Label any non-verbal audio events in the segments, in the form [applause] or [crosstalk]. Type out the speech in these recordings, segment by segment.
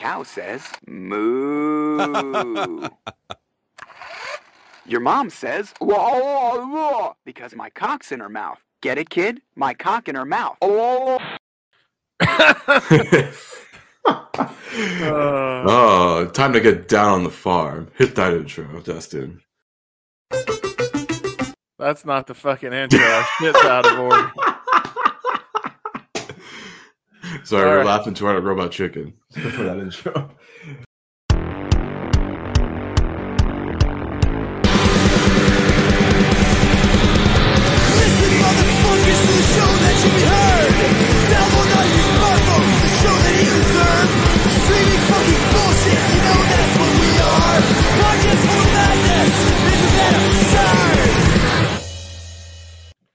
cow says moo. Your mom says "Wah, wah, wah," because my cock's in her mouth. Get it, kid? My cock in her mouth. [laughs] oh, time to get down on the farm. Hit that intro, Dustin. That's not the fucking intro. Our shit's out of order. Sorry, All we're right. laughing too hard at Robot Chicken for that intro.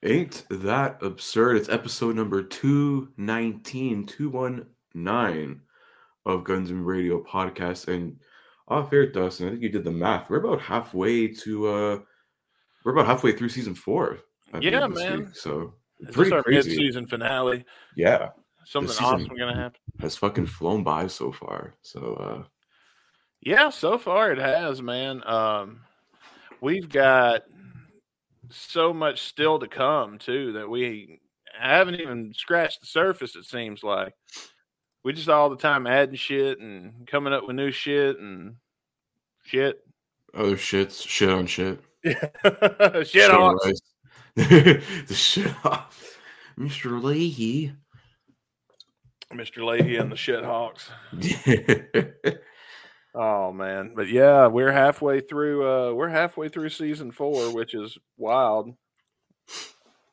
Ain't that absurd? It's episode number 219, 219 of Guns N' Radio podcast. And off air, Dustin, I think you did the math. We're about halfway to, uh, we're about halfway through season four. I Yeah, man. week. So, Is pretty our crazy. mid-season finale? Yeah, Something awesome gonna happen? has fucking flown by so far. So, uh, Yeah, so far it has, man. Um, we've got so much still to come too that we haven't even scratched the surface. It seems like we just all the time adding shit and coming up with new shit and shit. other shits, shit on shit. [laughs] shit on. rice. [laughs] the shit off. [laughs] Mr. Lahey. Mr. Lahey and the shit hawks. Oh man, but yeah, we're halfway through. Uh, we're halfway through season four, which is wild.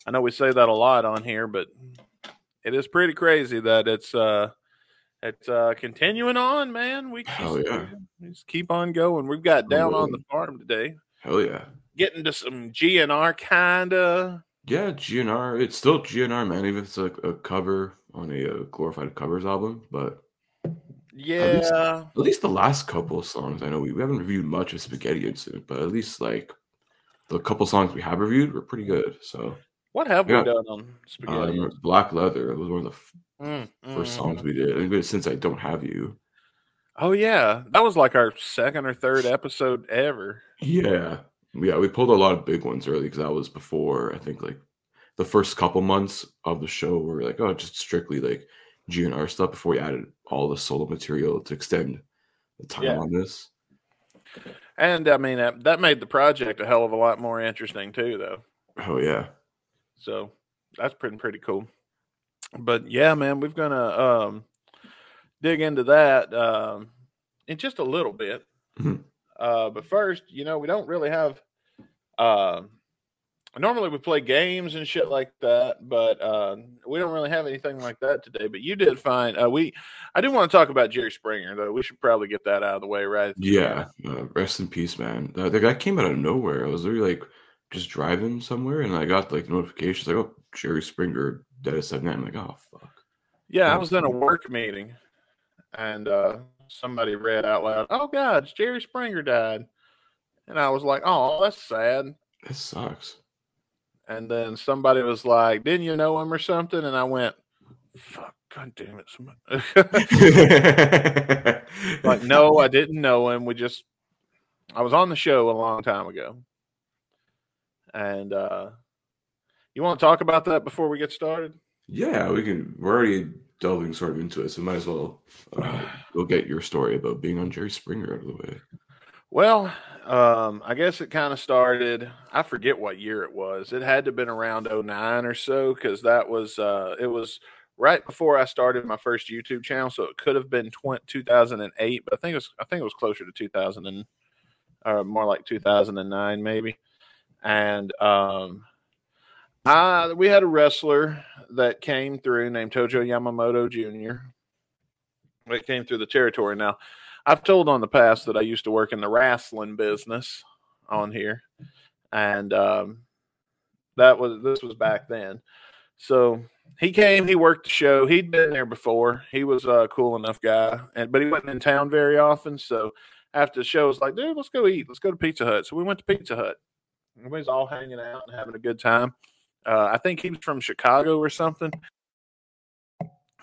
I know we say that a lot on here, but it is pretty crazy that it's uh, it's uh, continuing on, man. We Hell just, yeah. we just keep on going. We've got down on the farm today, Hell yeah. getting to some GNR kinda. Yeah, GNR. It's still GNR, man. Even if it's like a cover on a uh, glorified covers album, but Yeah, at least the last couple of songs. I know we, we haven't reviewed much of Spaghetti Incident, but at least like the couple songs we have reviewed were pretty good. So what have Yeah. we done on spaghetti? um, Black Leather It was one of the f- Mm, first mm. songs we did. And since I don't have you, Oh yeah, that was like our second or third episode ever. Yeah, yeah, we pulled a lot of big ones early because that was before I think like the first couple months of the show were like oh just strictly like GNR stuff before we added all the solo material to extend the time Yeah. on this. And I mean that, that made the project a hell of a lot more interesting too, though. Oh yeah, So that's pretty pretty cool. But yeah, man, we're gonna um, dig into that um, in just a little bit. Mhm. Uh, but first, you know, we don't really have. Uh, normally we play games and shit like that, but uh, we don't really have anything like that today. But you did find uh, we. I do want to talk about Jerry Springer though. We should probably get that out of the way, right? yeah. Uh, rest in peace, man. The, the guy came out of nowhere. I was literally like just driving somewhere, and I got like notifications like oh Jerry Springer dead at nine. I'm like oh fuck. Yeah, I was in a work meeting and uh, somebody read out loud, Oh God, Jerry Springer died. And I was like, Oh, that's sad. That sucks. And then somebody was like, Didn't you know him or something? And I went, Fuck, God damn it. [laughs] [laughs] like, no, I didn't know him. We just, I was on the show a long time ago. And uh, you want to talk about that before we get started? Yeah, we can. We're already delving sort of into it, so might as well uh, [sighs] go get your story about being on Jerry Springer out of the way. Well, um, I guess it kind of started. I forget what year it was. It had to have been around 09 or so because that was uh, it was right before I started my first YouTube channel, so it could have been 20, 2008, but I think it was I think it was closer to 2000 and or more like 2009 maybe. And um, I we had a wrestler that came through named Tojo Yamamoto Jr. It came through the territory. Now, I've told on the past that I used to work in the wrestling business on here, and um, that was this was back then. So he came, he worked the show. He'd been there before. He was a cool enough guy, and but he wasn't in town very often. So after the show, was like, dude, let's go eat. Let's go to Pizza Hut. So we went to Pizza Hut. Everybody's all hanging out and having a good time. Uh, I think he was from Chicago or something.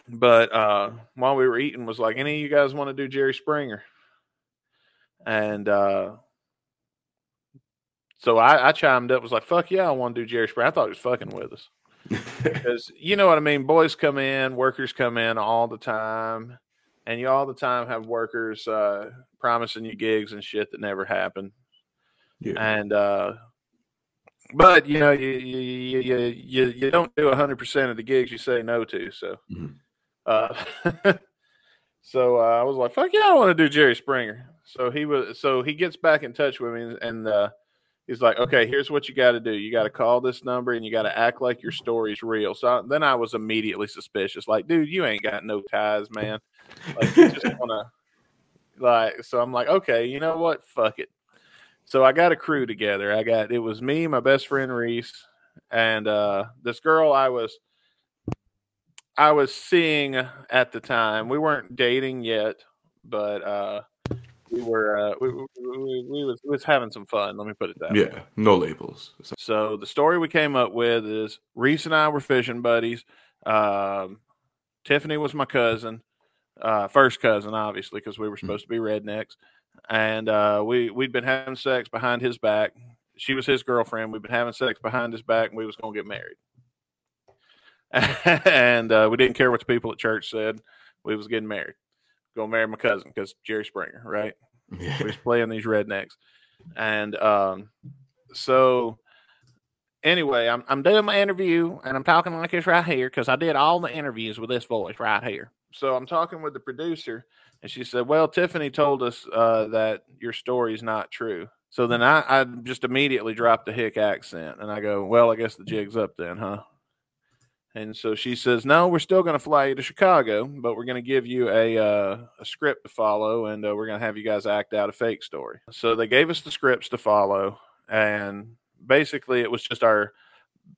But uh, while we were eating, was like, any of you guys want to do Jerry Springer? And uh, so I, I chimed up, was like, fuck yeah, I want to do Jerry Springer. I thought he was fucking with us [laughs] because you know what I mean. Boys come in, workers come in all the time, and you all the time have workers uh, promising you gigs and shit that never happen. yeah. And uh, but you know, you you you you, you, don't do hundred percent of the gigs you say no to. So, Mhm. Uh, [laughs] so uh, I was like, fuck yeah, I want to do Jerry Springer. So he was, so he gets back in touch with me, and uh, he's like, okay, here's what you got to do. You got to call this number, and you got to act like your story's real. So I- then I was immediately suspicious, like, dude, you ain't got no ties, man. Like, you just want to, [laughs] like, so I'm like, okay, you know what? Fuck it. So I got a crew together. I got it was me, my best friend Reese, and uh, this girl I was I was seeing at the time. We weren't dating yet, but uh, we were uh, we, we, we, we was we was having some fun. Let me put it that way. yeah, no labels. So- the story we came up with is Reese and I were fishing buddies. Um, Tiffany was my cousin, uh, first cousin, obviously, because we were supposed to be rednecks. And uh, we we'd been having sex behind his back. She was his girlfriend. We'd been having sex behind his back, and we was gonna get married. [laughs] and uh, we didn't care what the people at church said. We was getting married. Gonna marry my cousin because Jerry Springer, right? Yeah. we was playing these rednecks and um so anyway i'm i'm doing my interview and i'm talking like this right here because i did all the interviews with this voice right here so i'm talking with the producer and she said well tiffany told us uh that your story is not true so then i i just immediately dropped the hick accent and i go well i guess the jig's up then huh and so she says, "No, we're still going to fly you to Chicago, but we're going to give you a uh, a script to follow, and uh, we're going to have you guys act out a fake story." So they gave us the scripts to follow, and basically it was just our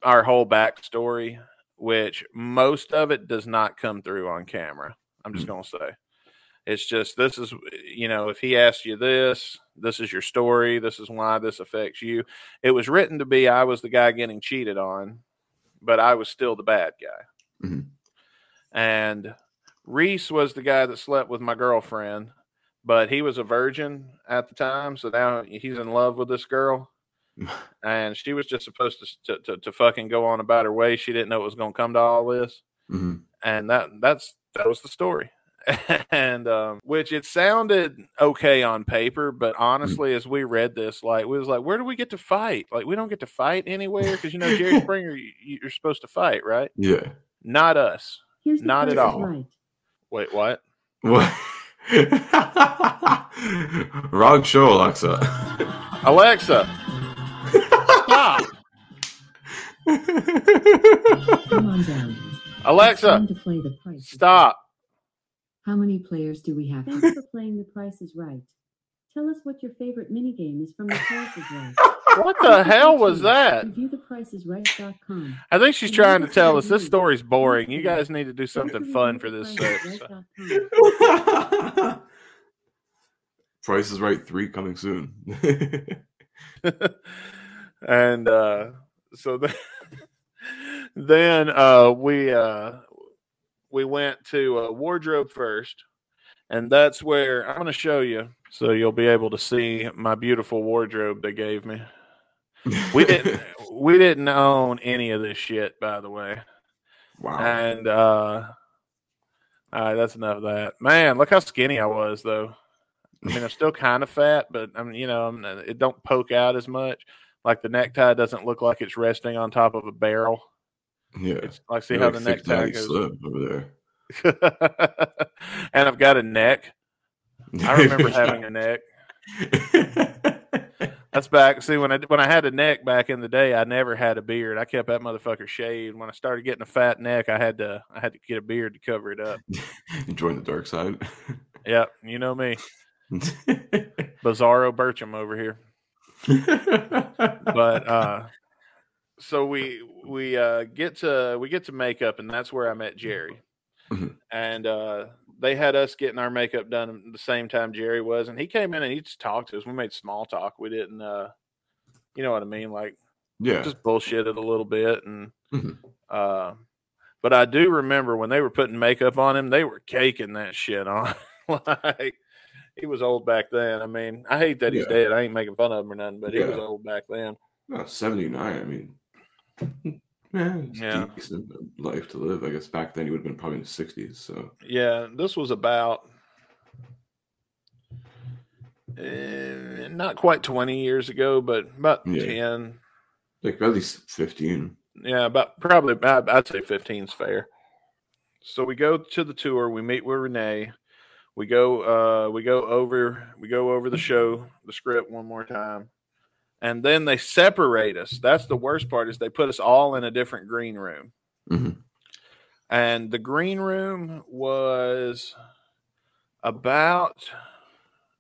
our whole backstory, which most of it does not come through on camera. I'm just going to say, it's just this is you know if he asked you this, this is your story, this is why this affects you. It was written to be I was the guy getting cheated on but I was still the bad guy. Mhm. And Reese was the guy that slept with my girlfriend, but he was a virgin at the time. So now he's in love with this girl. [laughs] And she was just supposed to, to, to, to fucking go on about her way. She didn't know it was going to come to all this. Mhm. And that that's that was the story. [laughs] and um, which it sounded okay on paper, but honestly, as we read this, like we was like, where do we get to fight? Like we don't get to fight anywhere because you know Jerry [laughs] Springer, you, you're supposed to fight, right? Yeah. Not us. Here's Not at price is all. Right. Wait, what? What? Wrong show, Alexa. Alexa, stop! Come on down. Alexa, to play the stop! Right. How many players do we have? Thanks for playing the price is right. Tell us what your favorite minigame is from the price is right. [laughs] What the hell was that? Review thepricesright.com. I think she's trying to tell us this story's boring. You guys need to do something fun for this episode. [laughs] Price is Right 3 coming soon. [laughs] and uh, so then, then uh, we uh, we went to uh, wardrobe first, and that's where I'm going to show you, so you'll be able to see my beautiful wardrobe they gave me. We didn't [laughs] we didn't own any of this shit, by the way, wow. and uh, all right, that's enough of that. Man, look how skinny I was, though. I mean, I'm still kind of fat, but I mean, you know, I'm, it don't poke out as much. Like the necktie doesn't look like it's resting on top of a barrel. Yeah. Like see You're how like the neck Daddy goes. Over there. [laughs] and I've got a neck. I remember [laughs] having a neck. That's back. See, when I when I had a neck back in the day, I never had a beard. I kept that motherfucker shaved. When I started getting a fat neck, I had to I had to get a beard to cover it up. [laughs] Join the dark side. Yep, you know me, Bizarro Burcham over here. but uh so we we uh get to we get to makeup and that's where I met Jerry. Mhm. And uh they had us getting our makeup done at the same time Jerry was and he came in and he just talked to us. We made small talk. We didn't uh you know what I mean? Like yeah. just bullshitted a little bit and Mhm. uh But I do remember when they were putting makeup on him, they were caking that shit on. [laughs] like he was old back then. I mean, I hate that he's Yeah. dead. I ain't making fun of him or nothing, but he was old back then. Well, 79, I mean, [laughs] it's Yeah. decent life to live. I guess back then he would have been probably in his 60s. So, Yeah, this was about eh, not quite 20 years ago, but about Yeah. 10. like at least 15. Yeah, about probably I'd I'd say 15 is fair. So we go to the tour, we meet with Renee. We go uh we go over we go over the show, the script one more time. And then they separate us. That's the worst part is they put us all in a different green room. Mhm. And the green room was about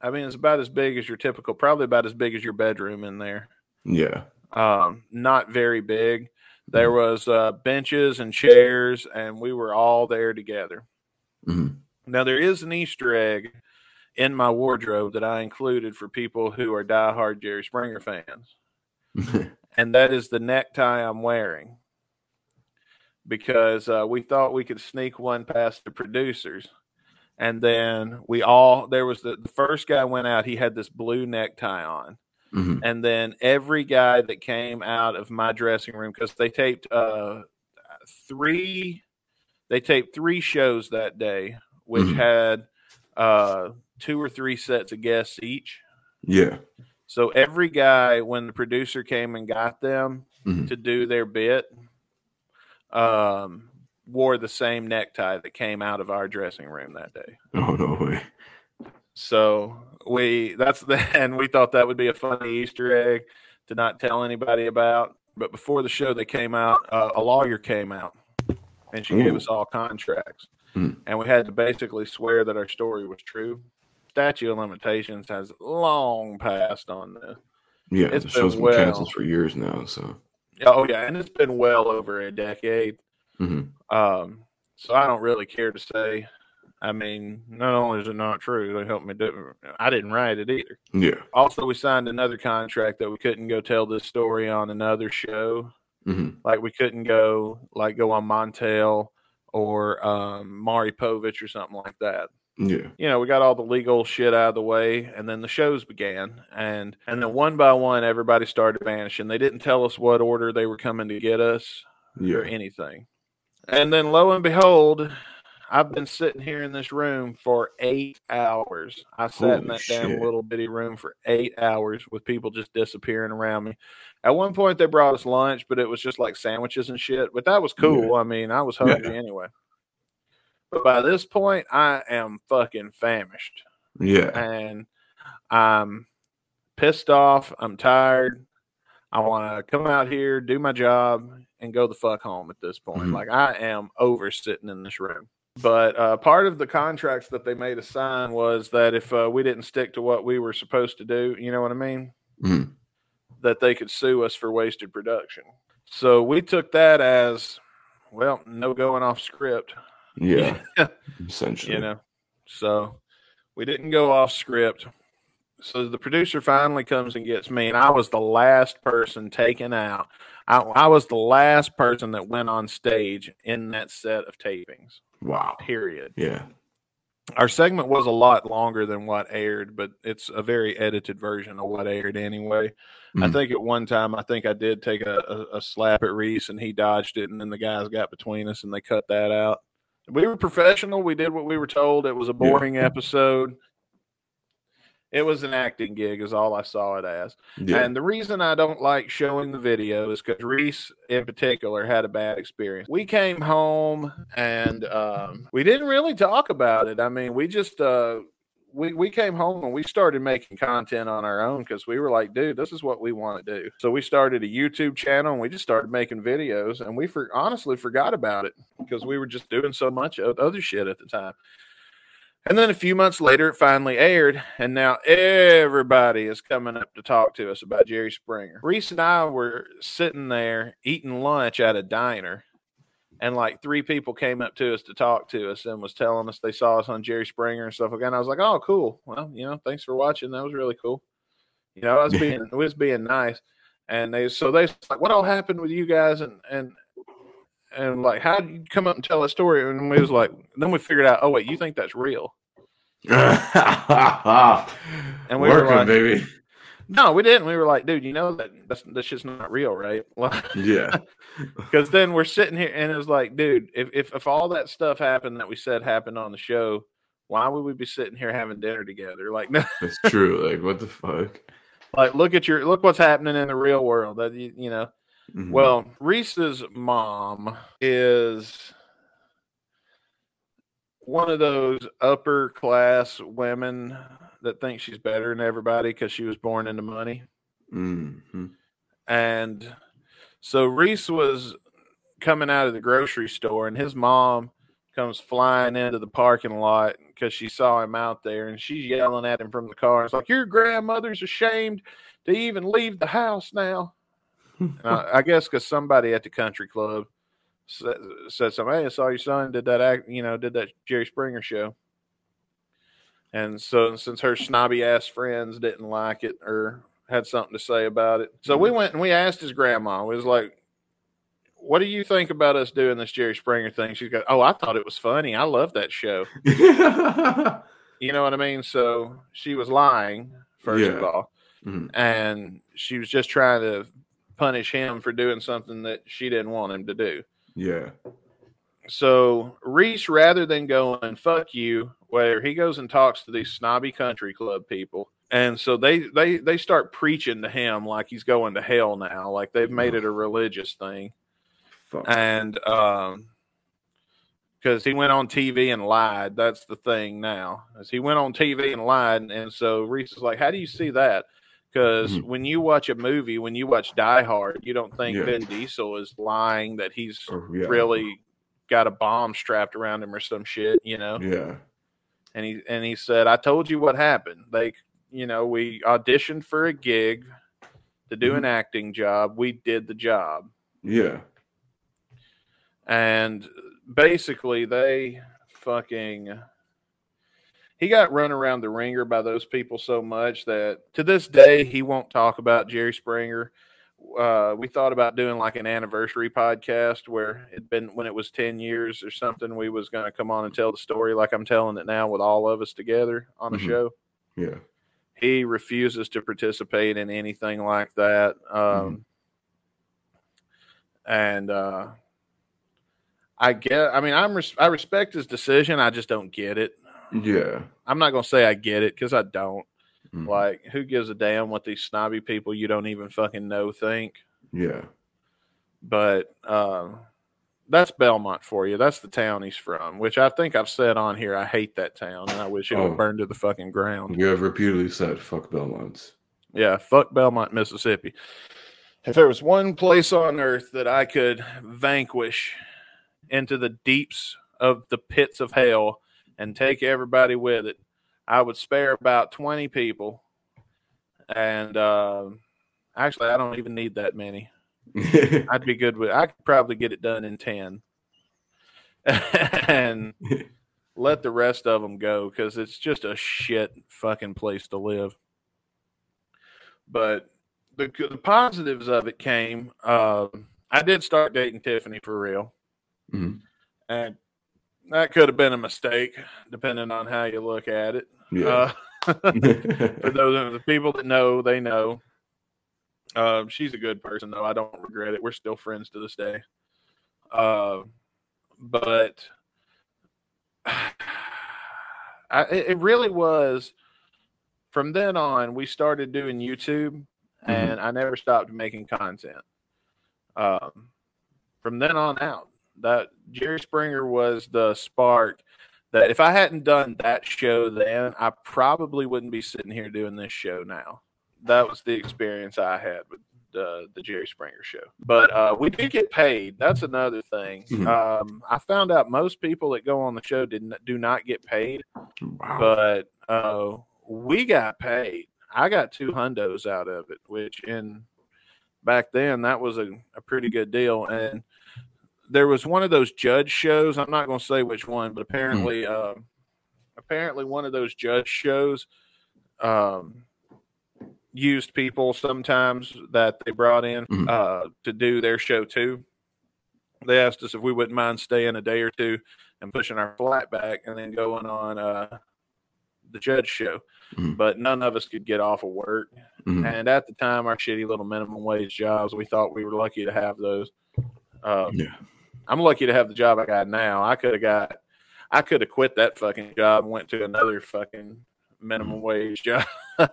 I mean it's about as big as your typical probably about as big as your bedroom in there Yeah. um, not very big. There was uh, benches and chairs, and we were all there together. Mhm. Now there is an Easter egg in my wardrobe that I included for people who are diehard Jerry Springer fans, [laughs] and that is the necktie I'm wearing because uh, we thought we could sneak one past the producers. And then we all there was the, the first guy went out. He had this blue necktie on, Mhm. and then every guy that came out of my dressing room because they taped uh three they taped three shows that day which Mhm. had uh two or three sets of guests each Yeah. so every guy when the producer came and got them Mhm. to do their bit um wore the same necktie that came out of our dressing room that day Oh, no way. so we that's the [laughs] and we thought that would be a funny Easter egg to not tell anybody about. But before the show, they came out. Uh, a lawyer came out, and she gave us all contracts, Hmm. and we had to basically swear that our story was true. Statute of limitations has long passed on this. Yeah. It's the show's been well. canceled for years now. So, Oh yeah, and it's been well over a decade. Mhm. Um, so I don't really care to say. I mean, not only is it not true, they helped me do. I didn't write it either. yeah. Also, we signed another contract that we couldn't go tell this story on another show. Mhm. Like we couldn't go like go on Montel or um, Maury Povich or something like that. Yeah. You know, we got all the legal shit out of the way, and then the shows began, and and then one by one, everybody started vanishing. They didn't tell us what order they were coming to get us or anything. And then lo and behold, I've been sitting here in this room for eight hours. I sat in Holy that damn little bitty room for eight hours with people just disappearing around me. At one point, they brought us lunch, but it was just like sandwiches and shit. But that was cool. I mean, I was Yeah. hungry anyway. But by this point, I am fucking famished Yeah. and I'm pissed off. I'm tired. I want to come out here, do my job, and go the fuck home at this point. Mhm. Like I am over sitting in this room. But uh, part of the contracts that they made us sign was that if uh, we didn't stick to what we were supposed to do, you know what I mean, Mhm. That they could sue us for wasted production. So we took that as well, no going off script Yeah. [laughs] Essentially. you know. So we didn't go off script. So the producer finally comes and gets me, and I was the last person taken out. I, I was the last person that went on stage in that set of tapings. Wow. Period. Yeah. Our segment was a lot longer than what aired, but it's a very edited version of what aired anyway. I Mhm. think at one time, I think I did take a, a, a slap at Reese, and he dodged it, and then the guys got between us, and they cut that out. We were professional. We did what we were told. It was a boring episode. It was an acting gig, is all I saw it as. Yeah. And the reason I don't like showing the video is because Reese, in particular, had a bad experience. We came home and um, we didn't really talk about it. I mean, we just uh, we we came home and we started making content on our own because we were like, dude, this is what we want to do. So we started a YouTube channel and we just started making videos. And we for honestly forgot about it because we were just doing so much other shit at the time. And then a few months later, it finally aired, and now everybody is coming up to talk to us about Jerry Springer. Reese and I were sitting there eating lunch at a diner, and like three people came up to us to talk to us and was telling us they saw us on Jerry Springer and stuff like that. And I was like, "Oh, cool. Well, you know, thanks for watching. That was really cool. You know, I was [laughs] being it was being nice." And they so they like, "What all happened with you guys?" And and and like, how did you come up and tell that story? And we was like, then we figured out, oh wait, you think that's real? [laughs] and we were Working, like- baby. No, we didn't. We were like, dude, you know that that's that's just not real, right? [laughs] Yeah. because then we're sitting here and it was like, dude, if, if if all that stuff happened that we said happened on the show, why would we be sitting here having dinner together? Like, no, [laughs] That's true. Like, what the fuck? like look at your look what's happening in the real world. That you, you know. Mhm. Well, Reese's mom is one of those upper class women that thinks she's better than everybody because she was born into money. Mhm. And so Reese was coming out of the grocery store, and his mom comes flying into the parking lot because she saw him out there, and she's yelling at him from the car. It's like, Your grandmother's ashamed to even leave the house now. And I, I guess because somebody at the country club said, said something. Hey, I saw your son did that act, you know, did that Jerry Springer show. And so, since her snobby ass friends didn't like it or had something to say about it, so we went and we asked his grandma. We was like, "What do you think about us doing this Jerry Springer thing?" She goes, "Oh, I thought it was funny. I love that show." [laughs] You know what I mean? So she was lying, first of Yeah. all, Mhm. and she was just trying to punish him for doing something that she didn't want him to do. yeah. So Reese, rather than going "fuck you," where he goes and talks to these snobby country club people, and so they they they start preaching to him like he's going to hell now, like they've made it a religious thing, Fuck. and um, because he went on TV and lied. That's the thing now, as he went on TV and lied, and so Reese is like, "How do you see that?" Because Mhm. when you watch a movie, when you watch Die Hard, you don't think Yeah. Vin Diesel is lying that he's Or- yeah. really got a bomb strapped around him or some shit, you know. Yeah. And he and he said, "I told you what happened. They, you know, we auditioned for a gig to do an acting job. We did the job, Yeah. and basically they fucking." He got run around the ringer by those people so much that to this day he won't talk about Jerry Springer. Uh, we thought about doing like an anniversary podcast where it'd been when it was 10 years or something we was going to come on and tell the story like i'm telling it now with all of us together on a Mhm. show Yeah. he refuses to participate in anything like that um, and uh, i get i mean i'm res- i respect his decision i just don't get it Yeah. i'm not going to say i get it because i don't Mhm. like who gives a damn what these snobby people you don't even fucking know think Yeah. but um, that's Belmont for you. That's the town he's from, which I think I've said on here. I hate that town, and I wish it Oh. would burn to the fucking ground. You have repeatedly said fuck Belmonts. Yeah, fuck Belmont, Mississippi. If there was one place on earth that I could vanquish into the deeps of the pits of hell and take everybody with it, I would spare about 20 people. And um actually, I don't even need that many. [laughs] I'd be good with. I could probably get it done in ten, [laughs] and let the rest of them go because it's just a shit fucking place to live. But the the positives of it came. Um, I did start dating Tiffany for real, Mhm. and that could have been a mistake depending on how you look at it. yeah. Uh, [laughs] for those the people that know, they know. Um, she's a good person, though. I don't regret it. We're still friends to this day. Uh, but [sighs] I, it it really was. From then on, we started doing YouTube, and I never stopped making content. Um, from then on out, that Jerry Springer was the spark that if I hadn't done that show then, I probably wouldn't be sitting here doing this show now. That was the experience I had with the the Jerry Springer show. But uh, we do get paid. That's another thing. Mhm. Um, I found out most people that go on the show did not, do not get paid, wow. but uh, we got paid. I got two hundos out of it, which in back then that was a, a pretty good deal. And there was one of those judge shows. I'm not going to say which one, but apparently, um, apparently one of those judge shows um, used people sometimes that they brought in Mhm. uh, to do their show too. they asked us if we wouldn't mind staying a day or two and pushing our flat back and then going on uh, the judge show. Mhm. But none of us could get off of work. Mhm. And at the time, our shitty little minimum wage jobs, we thought we were lucky to have those. Uh, Yeah. I'm lucky to have the job I got now. I could have got, I could have quit that fucking job and went to another fucking minimum wage job. [laughs]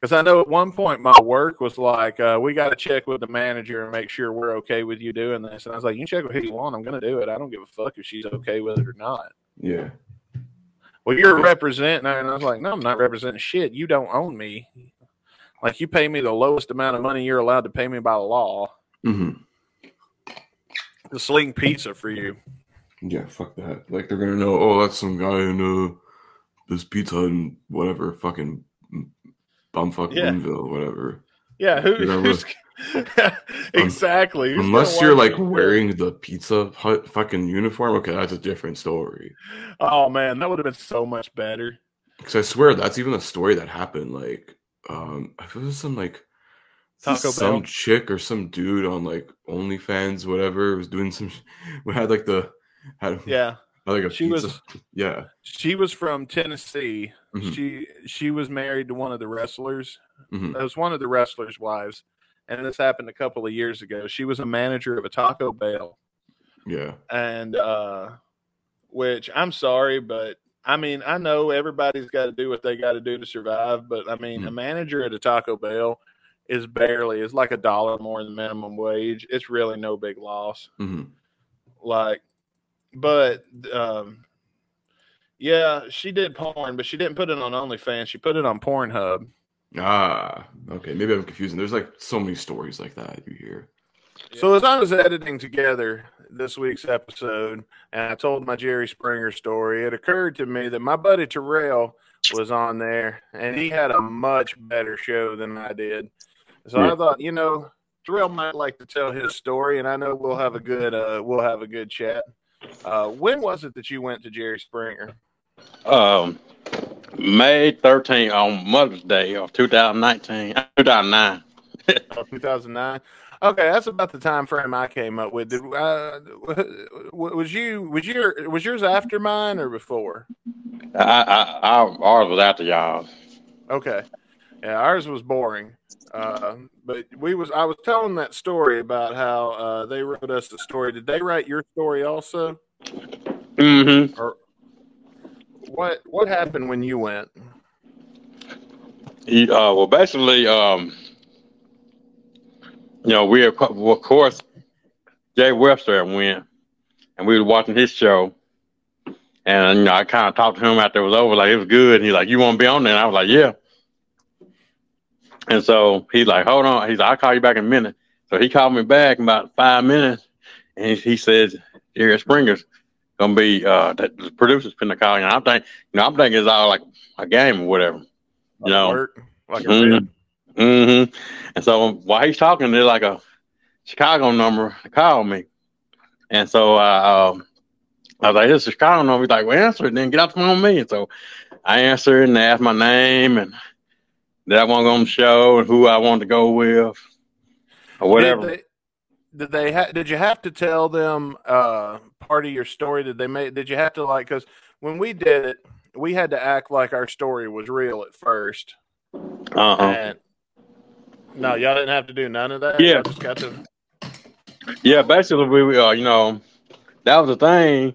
Because I know at one point my work was like, uh, we got to check with the manager and make sure we're okay with you doing this. And I was like, you can check with who you want. I'm going to do it. I don't give a fuck if she's okay with it or not. Yeah. Well, you're representing, and I was like, no, I'm not representing shit. You don't own me. Like you pay me the lowest amount of money you're allowed to pay me by law hmm to sling pizza for you. Yeah, fuck that. Like they're gonna know, oh, that's some guy in uh this pizza and whatever, fucking bumfuck Yeah. Boonville, whatever. Yeah, who, You know, who's [laughs] exactly? Who's Unless you're like you? wearing the Pizza Hut fucking uniform, okay, that's a different story. Oh man, that would have been so much better. Because I swear that's even a story that happened. Like, um, I feel some like Taco some Bell? chick or some dude on like OnlyFans, whatever, was doing some. We [laughs] had like the had Yeah, like a She pizza. was- yeah. she was from Tennessee. Mhm. She she was married to one of the wrestlers. Mhm. It was one of the wrestlers' wives, and this happened a couple of years ago. She was a manager of a Taco Bell. Yeah. and uh which I'm sorry, but I mean, I know everybody's got to do what they got to do to survive, but I mean, a Mhm. manager at a Taco Bell is barely is like a dollar more than minimum wage. It's really no big loss. hmm Like, but um, yeah, she did porn, but she didn't put it on OnlyFans. She put it on Pornhub. Ah, okay. Maybe I'm confusing. There's like so many stories like that you hear. So as I was editing together this week's episode, and I told my Jerry Springer story, it occurred to me that my buddy Terrell was on there, and he had a much better show than I did. So I thought, you know, Terrell might like to tell his story, and I know we'll have a good uh, we'll have a good chat. Uh, when was it that you went to Jerry Springer? Um, May 13th on Mother's Day of 2019, 2009. [laughs] Oh, 2009. Okay, that's about the time frame I came up with. Did, uh, was you was your was yours after mine or before? I, I, I, ours was after y'all. Okay. Yeah, ours was boring. Uh, but we was I was telling that story about how uh, they wrote us the story. Did they write your story also? Mm-hmm. Or what what happened when you went? Uh, well, basically, um, you know, we of course Jay Webster went, and we were watching his show, and you know, I kind of talked to him after it was over, like it was good. And he's like, "You want to be on there?" And I was like, "Yeah." And so he's like, "Hold on," he's like, "I'll call you back in a minute." So he called me back in about five minutes, and he, he says, "Jerry Springer's gonna be uh, that the producer's finna call you." And I'm thinking, you know, I'm thinking it's all like a game or whatever. Like know. work? Like a Mhm. bit? hmm And so while he's talking, there's like a Chicago number to call me. And so uh, um, I was like, this is a Chicago number. He's like, well, answer it, then get off the phone with me. And so I answered and they asked my name and that I want on the show and who I want to go with or whatever. Did they, did they ha- did you have to tell them uh, part of your story? Did they make? Did you have to like? Because when we did it, we had to act like our story was real at first. Uh huh. No, y'all didn't have to do none of that. Yeah. Just got to. Yeah, basically, we, we uh, you know, that was the thing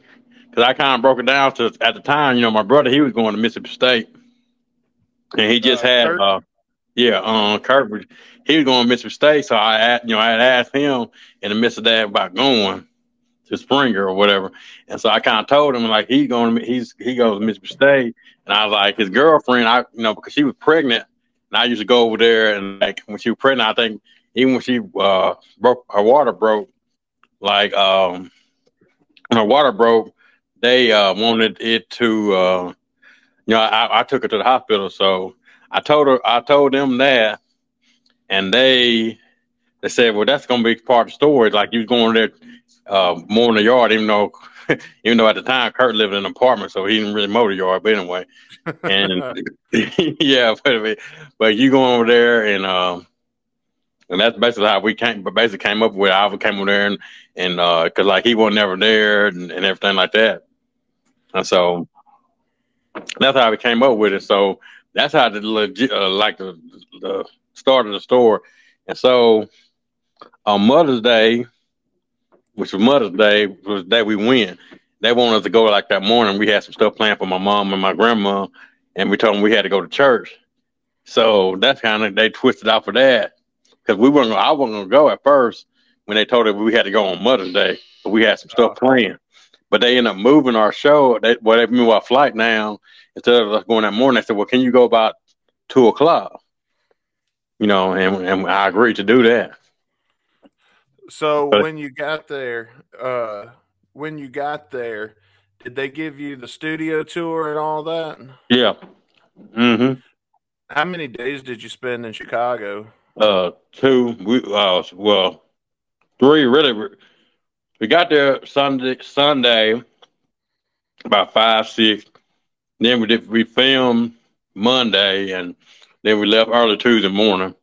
because I kind of broke it down to at the time. You know, my brother he was going to Mississippi State, and he just Uh, had, Kurt? uh, yeah, um, Kurt was he was going to Mississippi State, so I, you know, I had asked him in the midst of that about going to Springer or whatever, and so I kind of told him like he's going, to, he's he goes to Mississippi State, and I was like his girlfriend, I you know because she was pregnant, and I used to go over there and like when she was pregnant, I think even when she uh broke her water broke, like um when her water broke, they uh wanted it to uh you know, I, I took her to the hospital, so I told her I told them that and they they said, Well that's gonna be part of the story. Like you was going there uh mowing the yard, even though [laughs] even though at the time Kurt lived in an apartment, so he didn't really mow the yard, but anyway. And [laughs] [laughs] yeah, but, but you go over there and um and that's basically how we came. But basically came up with. I came over there and and uh, cause like he was never there and, and everything like that, and so that's how we came up with it. So that's how the legit, uh, like the the start of the store, and so on Mother's Day, which was Mother's Day, was the day we went. They wanted us to go like that morning. We had some stuff planned for my mom and my grandma, and we told them we had to go to church. So that's kind of they twisted out for that because we weren't. I wasn't gonna go at first when they told us we had to go on Mother's Day, but we had some stuff planned. But they end up moving our show. They well, they moved our flight now instead of us going that morning. They said, "Well, can you go about two o'clock?" You know, and and I agreed to do that. So But- when you got there, uh, when you got there, did they give you the studio tour and all that? Yeah. hmm How many days did you spend in Chicago? Uh, two. We uh, well, three really. We got there Sunday. Sunday, about five six. Then we did we filmed Monday, and then we left early Tuesday morning.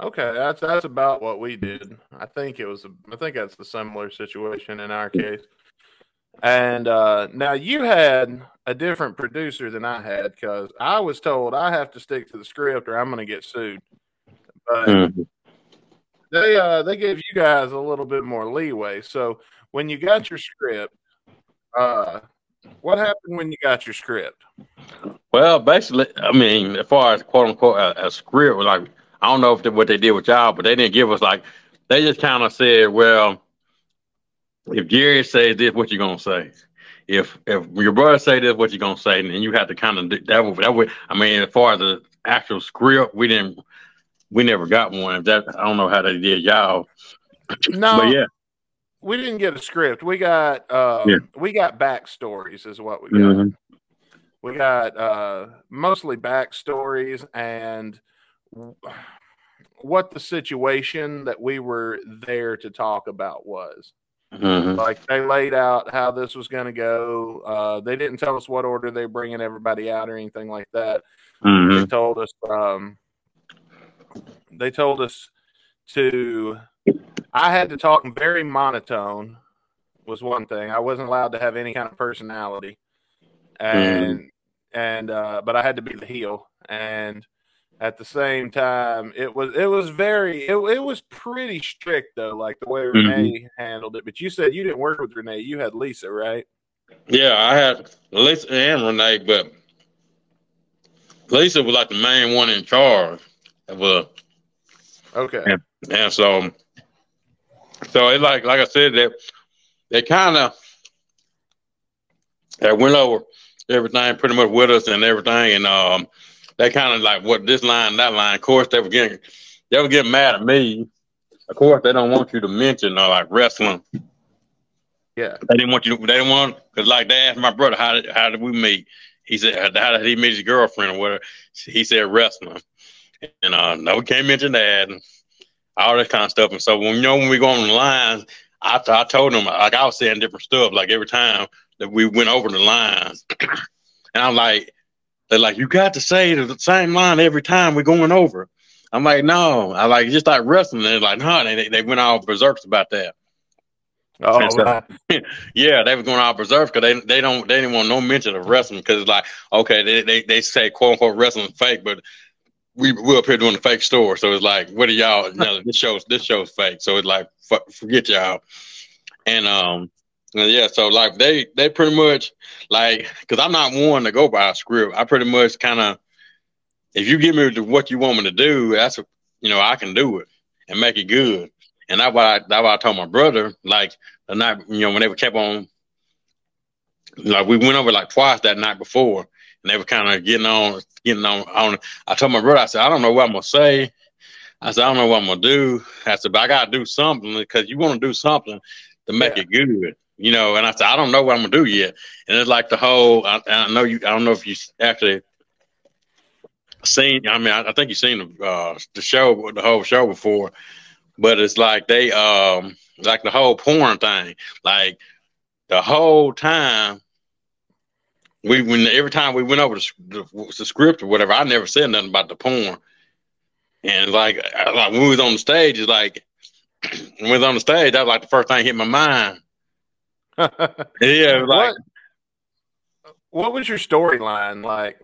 Okay, that's that's about what we did. I think it was. I think that's a similar situation in our case. And uh, now you had a different producer than I had because I was told I have to stick to the script or I'm going to get sued. But Mhm. They uh, they gave you guys a little bit more leeway. So when you got your script, uh, what happened when you got your script? Well, basically, I mean, as far as quote unquote a, a script, like I don't know if they, what they did with y'all, but they didn't give us like they just kind of said, well, if Jerry says this, what you gonna say? If if your brother say this, what you gonna say? And then you have to kind of that would that would I mean, as far as the actual script, we didn't we never got one. That I don't know how they did y'all, No, but yeah, we didn't get a script. We got uh, Yeah. we got backstories, is what we got. Mhm. We got uh, mostly backstories and what the situation that we were there to talk about was. Mhm. Like they laid out how this was going to go. Uh, they didn't tell us what order they're bringing everybody out or anything like that. They Mhm. told us. Um, they told us to. I had to talk very monotone. Was one thing. I wasn't allowed to have any kind of personality, and and uh, but I had to be the heel. And at the same time, it was it was very it, it was pretty strict though, like the way Renee handled it. But you said you didn't work with Renee. You had Lisa, right? Yeah, I had Lisa and Renee, but Lisa was like the main one in charge. Of, Okay. Yeah. and so, so it like like I said that they kind of they went over everything pretty much with us and everything, and um, they kind of like what this line, that line. Of course, they were getting they were getting mad at me. Of course, they don't want you to mention uh, like wrestling. Yeah. They didn't want you. To, they didn't want because like they asked my brother how did how did we meet? He said how did he meet his girlfriend or whatever? He said wrestling, and uh, no, we can't mention that and all that kind of stuff. And so when you know when we go on the lines, I I told them like I was saying different stuff like every time that we went over the lines, [clears throat] and I'm like they're like you got to say the same line every time we're going over. I'm like no, I like just like wrestling. They're like no, they they went all berserks about that. Oh, so- right. [laughs] Yeah, they were going all berserk because they they don't they didn't want no mention of wrestling because it's like okay they, they they say quote unquote wrestling fake, but we we're up here doing the fake store, so it's like what are y'all? [laughs] Know, this show's this show's fake, so it's like f- forget y'all. And um yeah, so like they they pretty much like because I'm not one to go by a script. I pretty much kind of if you give me the, what you want me to do, that's you know I can do it and make it good. And that's why I that's what I told my brother like the night you know when they kept on like we went over like twice that night before and they were kind of getting on getting on on I told my brother I said I don't know what I'm gonna say. I said I don't know what I'm gonna do. I said but I gotta do something because you want to do something to make Yeah. it good you know? And I said I don't know what I'm gonna do yet. And it's like the whole I, I know you I don't know if you actually seen I mean I, I think you've seen the uh, the show the whole show before but it's like they um like the whole porn thing like the whole time we when every time we went over the, the, the script or whatever i never said nothing about the porn And like, I- like when we was on the stage, it's like [clears throat] when we was on the stage, that was like the first thing hit my mind. [laughs] Yeah, like what, what was your storyline like?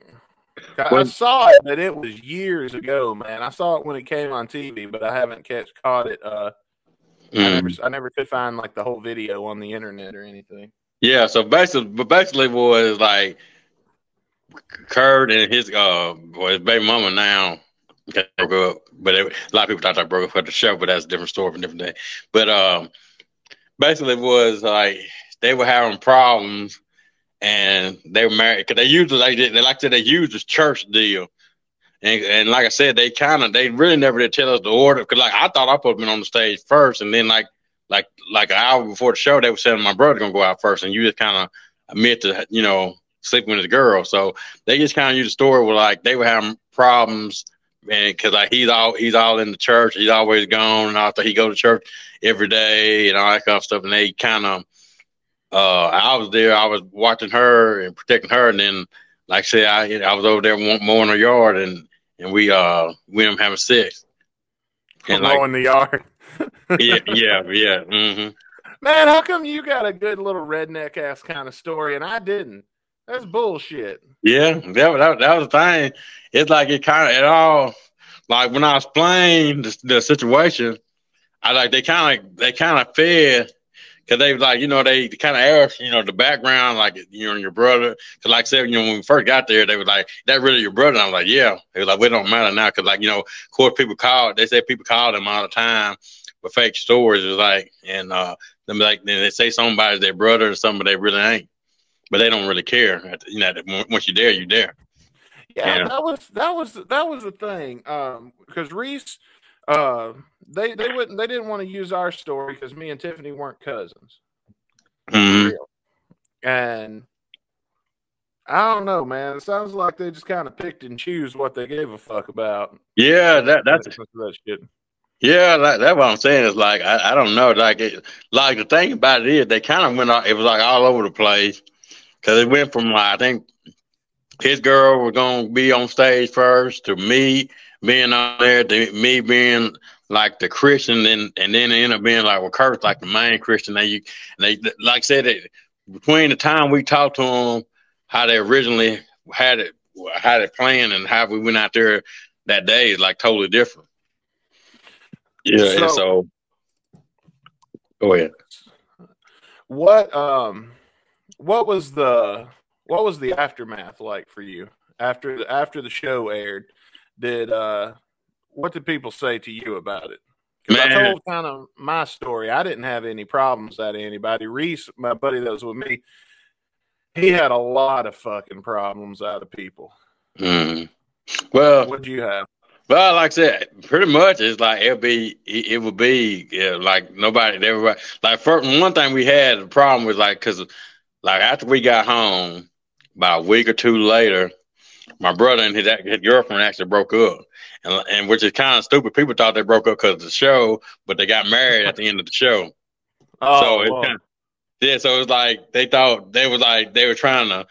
I, I saw it, but it was years ago, man. I saw it when it came on TV, but I haven't catch caught it. Uh, I mm. never, I never could find like the whole video on the internet or anything. Yeah, so basically, basically was like Kurt and his uh, his baby mama now they broke up, but it, a lot of people thought they broke up for the show, but that's a different story for a different day. But um, basically, was like they were having problems, and they were married because they usually like they like to they use this church deal. And, and like I said, they kind of they really never did tell us the order because like I thought I put been on the stage first, and then like like like an hour before the show, they were saying my brother gonna go out first, and you just kind of admit to you know sleeping with the girl. So they just kind of used the story where like they were having problems, and because like he's all he's all in the church, he's always gone, and after he go to church every day and all that kind of stuff, and they kind of uh I was there, I was watching her and protecting her, and then like I said, I I was over there mowing her yard, and and we uh we ended up having sex. And like Mowing the yard. Yeah, yeah, yeah. hmm Man, how come you got a good little redneck ass kind of story and I didn't? That's bullshit. Yeah, that, that, that was the thing. It's like it kind of it all like when I explained the, the situation, I like they kind of they kind of fed because they like you know they kind of asked you know the background like you know and your brother because like I said you know when we first got there they were like that really your brother and I was like yeah they was like we don't matter now because like you know of course people call they say people call them all the time with fake stories is like and uh them like then they say somebody's their brother or something but they really ain't but they don't really care you know once you're there you're there. Yeah, that was that was that was the thing. Um, because Reese, uh, they they wouldn't they didn't want to use our story because me and Tiffany weren't cousins, Mhm. and I don't know, man. It sounds like they just kind of picked and choose what they gave a fuck about. Yeah, that that's that shit. Yeah, that, that's what I'm saying. Is like I, I don't know, like it, like the thing about it is they kind of went all, it was like all over the place because it went from like I think his girl was gonna be on stage first to me being on there to me being like the Christian and and then ended up being like well Kurt's like the main Christian. They they like I said it between the time we talked to them how they originally had it had it planned and how we went out there that day is like totally different. Yeah, So- so go ahead. What um, what was the what was the aftermath like for you after the, after the show aired? Did uh, what did people say to you about it? 'Cause I told kind of my story. I didn't have any problems out of anybody. Reese, my buddy that was with me, he had a lot of fucking problems out of people. Mm. Well, What'd you have? Well, like I said, pretty much it's like it'll be it, it would be yeah, like nobody everybody like first one thing we had the problem was like because like after we got home about a week or two later, my brother and his, his girlfriend actually broke up, and and which is kind of stupid. People thought they broke up because of the show, but they got married at the end of the show. [laughs] Oh, so it's kind of, yeah, so it's like they thought they was like they were trying to.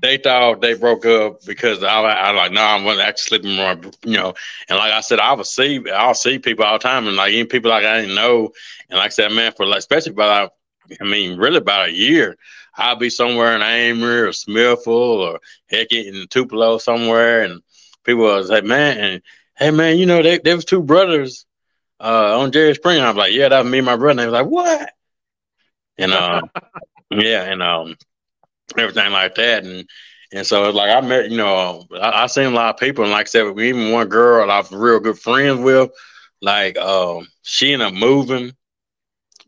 They thought they broke up because I, I like no, I'm actually sleeping more, you know. And like I said, I would see, I'll see people all the time, and like even people like I didn't know. And like I said, man, for like especially about, I mean, really about a year, I'll be somewhere in Amory or Smithville or heck in Tupelo somewhere, and people was like, man, and hey man, you know, they there was two brothers uh, on Jerry Springer. I'm like, yeah, that was me and my brother. And they was like, what? And uh, [laughs] yeah, and um, everything like that, and and so it's like I met, you know, I, I seen a lot of people, and like I said, even one girl I was real good friends with, like um, she ended up moving,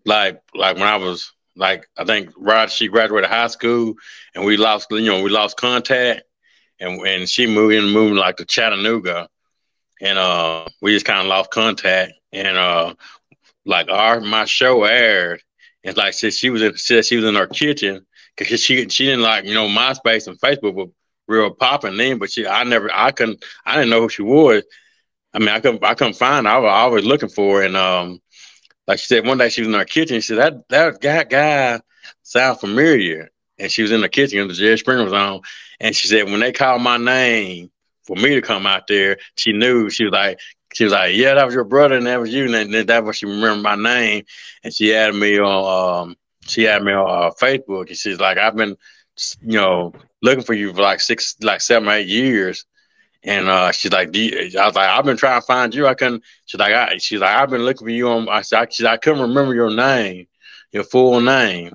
like like when I was like I think right she graduated high school, and we lost, you know, we lost contact, and and she moved in, moving like to Chattanooga, and uh, we just kind of lost contact, and uh, like our my show aired, and like she, she was in, said she was in her kitchen because she she didn't like you know MySpace and Facebook were real popping then, but she I never I couldn't I didn't know who she was. I mean I couldn't I couldn't find her. I was always looking for her, and um like she said one day she was in her kitchen. She said that that guy guy sound familiar, and she was in the kitchen and the Jerry Springer was on, and she said when they called my name for me to come out there, she knew she was like she was like, "Yeah, that was your brother, and that was you." And then that was she remembered my name, and she added me on. Um, she had me on uh, Facebook, and she's like, "I've been, you know, looking for you for like six, like seven, or eight years." And uh, she's like, I was like, I've been trying to find you. I couldn't. She's like, I, she's like, I've been looking for you on. I said, I, she's like, I couldn't remember your name, your full name.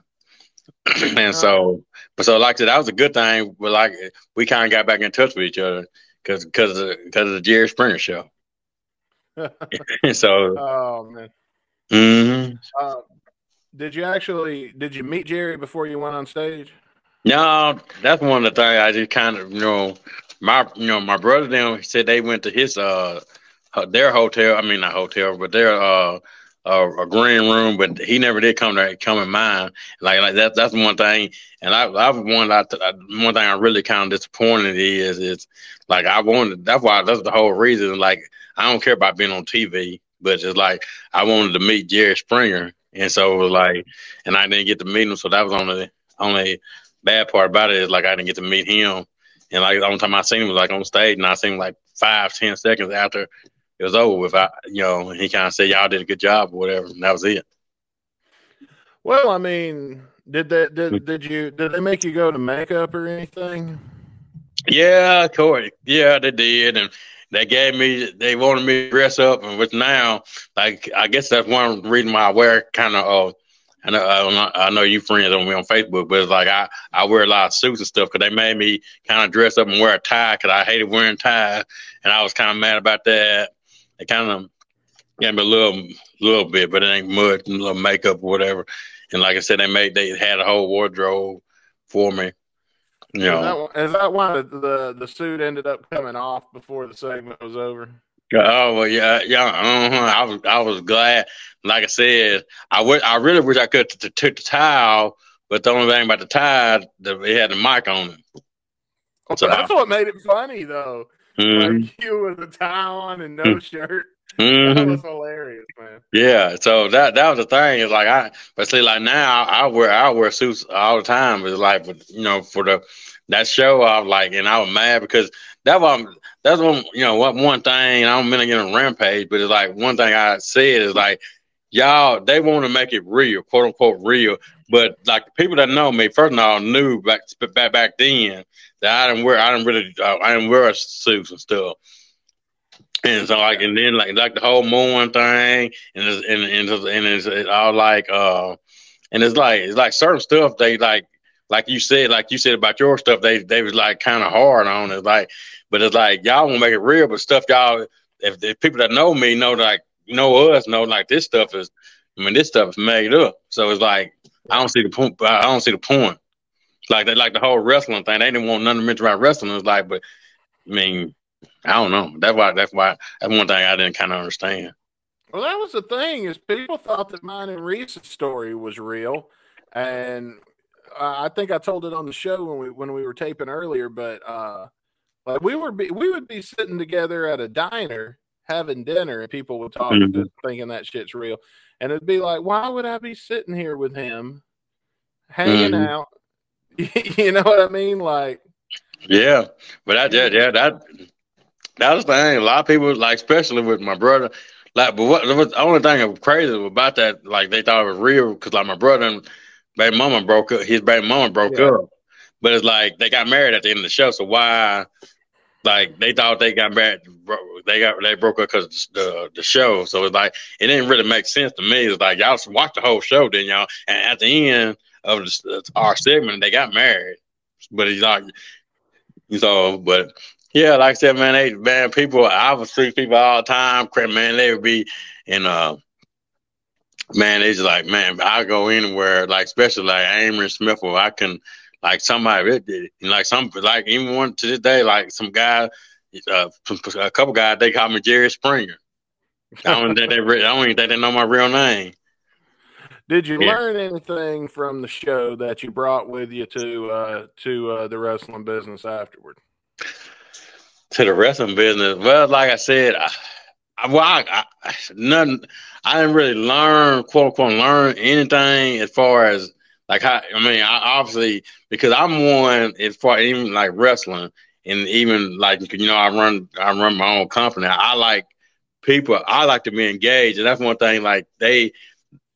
[clears throat] and so, but so like I said, that was a good thing. But like, we kind of got back in touch with each other because because of because of the Jerry Springer show. [laughs] [laughs] so, oh man. mhm. Uh, did you actually did you meet Jerry before you went on stage? no, that's one of the things I just kind of you know my you know my brother them said they went to his uh their hotel. I mean not hotel, but their uh. A green room, but he never did come to come in mine. Like like that. That's one thing. And I, I've one I, one thing I really kind of disappointed is is like I wanted. That's why that's the whole reason. Like I don't care about being on TV, but it's like I wanted to meet Jerry Springer, and so it was like, and I didn't get to meet him. So that was only only bad part about it is like I didn't get to meet him. And like the only time I seen him was like on stage, and I seen him like five, ten seconds after it was over with. I, you know, he kind of said, "Y'all did a good job" or whatever, and that was it. Well, I mean, did they did did you did they make you go to makeup or anything? Yeah, Corey. Yeah, they did, and they gave me. They wanted me to dress up, and which now, like, I guess that's one reason why I wear kind of. Uh, I know, I I know you friends on me on Facebook, but it's like I, I wear a lot of suits and stuff because they made me kind of dress up and wear a tie because I hated wearing ties, and I was kind of mad about that. They kind of gave me a little, little bit, but it ain't much, a little makeup or whatever. And like I said, they made they had a whole wardrobe for me. Know, Is that, is that why the, the the suit ended up coming off before the segment was over? Oh well, yeah, yeah. Uh-huh. I was, I was glad. Like I said, I would, I really wish I could t- took the tie off, but the only thing about the tie, the, it had the mic on it. So That's what made it funny, though. Mhm. Like [laughs] you with a tie on and no shirt. That Mhm. was hilarious, man. Yeah, so that that was the thing. Is like I, but see, like now I wear I wear suits all the time. It's like, you know, for the that show, I was like, and I was mad because that was that's one you know what one thing. I don't mean to get on rampage, but it's like one thing I said is like, y'all they want to make it real, quote unquote real. But like people that know me, first of all, knew back back back then that I didn't wear I didn't really uh, I didn't wear suits and stuff. And so like and then like like the whole moon thing and it's, and and it's, and it's, all like uh and it's like it's like certain stuff they like like you said like you said about your stuff they they was like kind of hard on it like but it's like y'all want to make it real but stuff y'all if people that know me know like know us know like this stuff is I mean this stuff is made up. So it's like I don't see the point I don't see the point. Like they like the whole wrestling thing they didn't want nothing to mention about wrestling it's like but I mean I don't know that's why that's why that's one thing I didn't kind of understand. Well, that was the thing is people thought that mine and Reese's story was real, and I think I told it on the show when we when we were taping earlier. But uh, like we were be, we would be sitting together at a diner having dinner, and people would talk Mhm. thinking that shit's real, and it'd be like, why would I be sitting here with him, hanging Mhm. out? [laughs] you know what I mean? Like, Yeah, but I did. yeah that that was the thing. A lot of people like, especially with my brother. Like, but what was the only thing that was crazy about that? Like, they thought it was real because like my brother and baby mama broke up. His baby mama broke Yeah. up, but it's like they got married at the end of the show. So why? Like they thought they got married, bro- they got they broke up because the the show. So it's like it didn't really make sense to me. It's like y'all watched the whole show, didn't y'all? And at the end of the, uh, our segment, they got married. But it's like so, but yeah, like I said, man, they man, people I would see people all the time, crap, man, they would be in uh man, it's like, man, I go anywhere, like especially like Amory Smith or I can like somebody like some like even one to this day, like some guy uh, a couple guys they call me Jerry Springer. I don't think they re- I don't even think they know my real name. did you Yeah. learn anything from the show that you brought with you to uh, to uh, the wrestling business afterward? To the wrestling business. Well, like I said, I, I, well, I, I, nothing. I didn't really learn, quote unquote, learn anything as far as like how. I mean, I, obviously because I'm one as far even like wrestling and even like you know I run I run my own company. I like people. I like to be engaged, and that's one thing. Like they,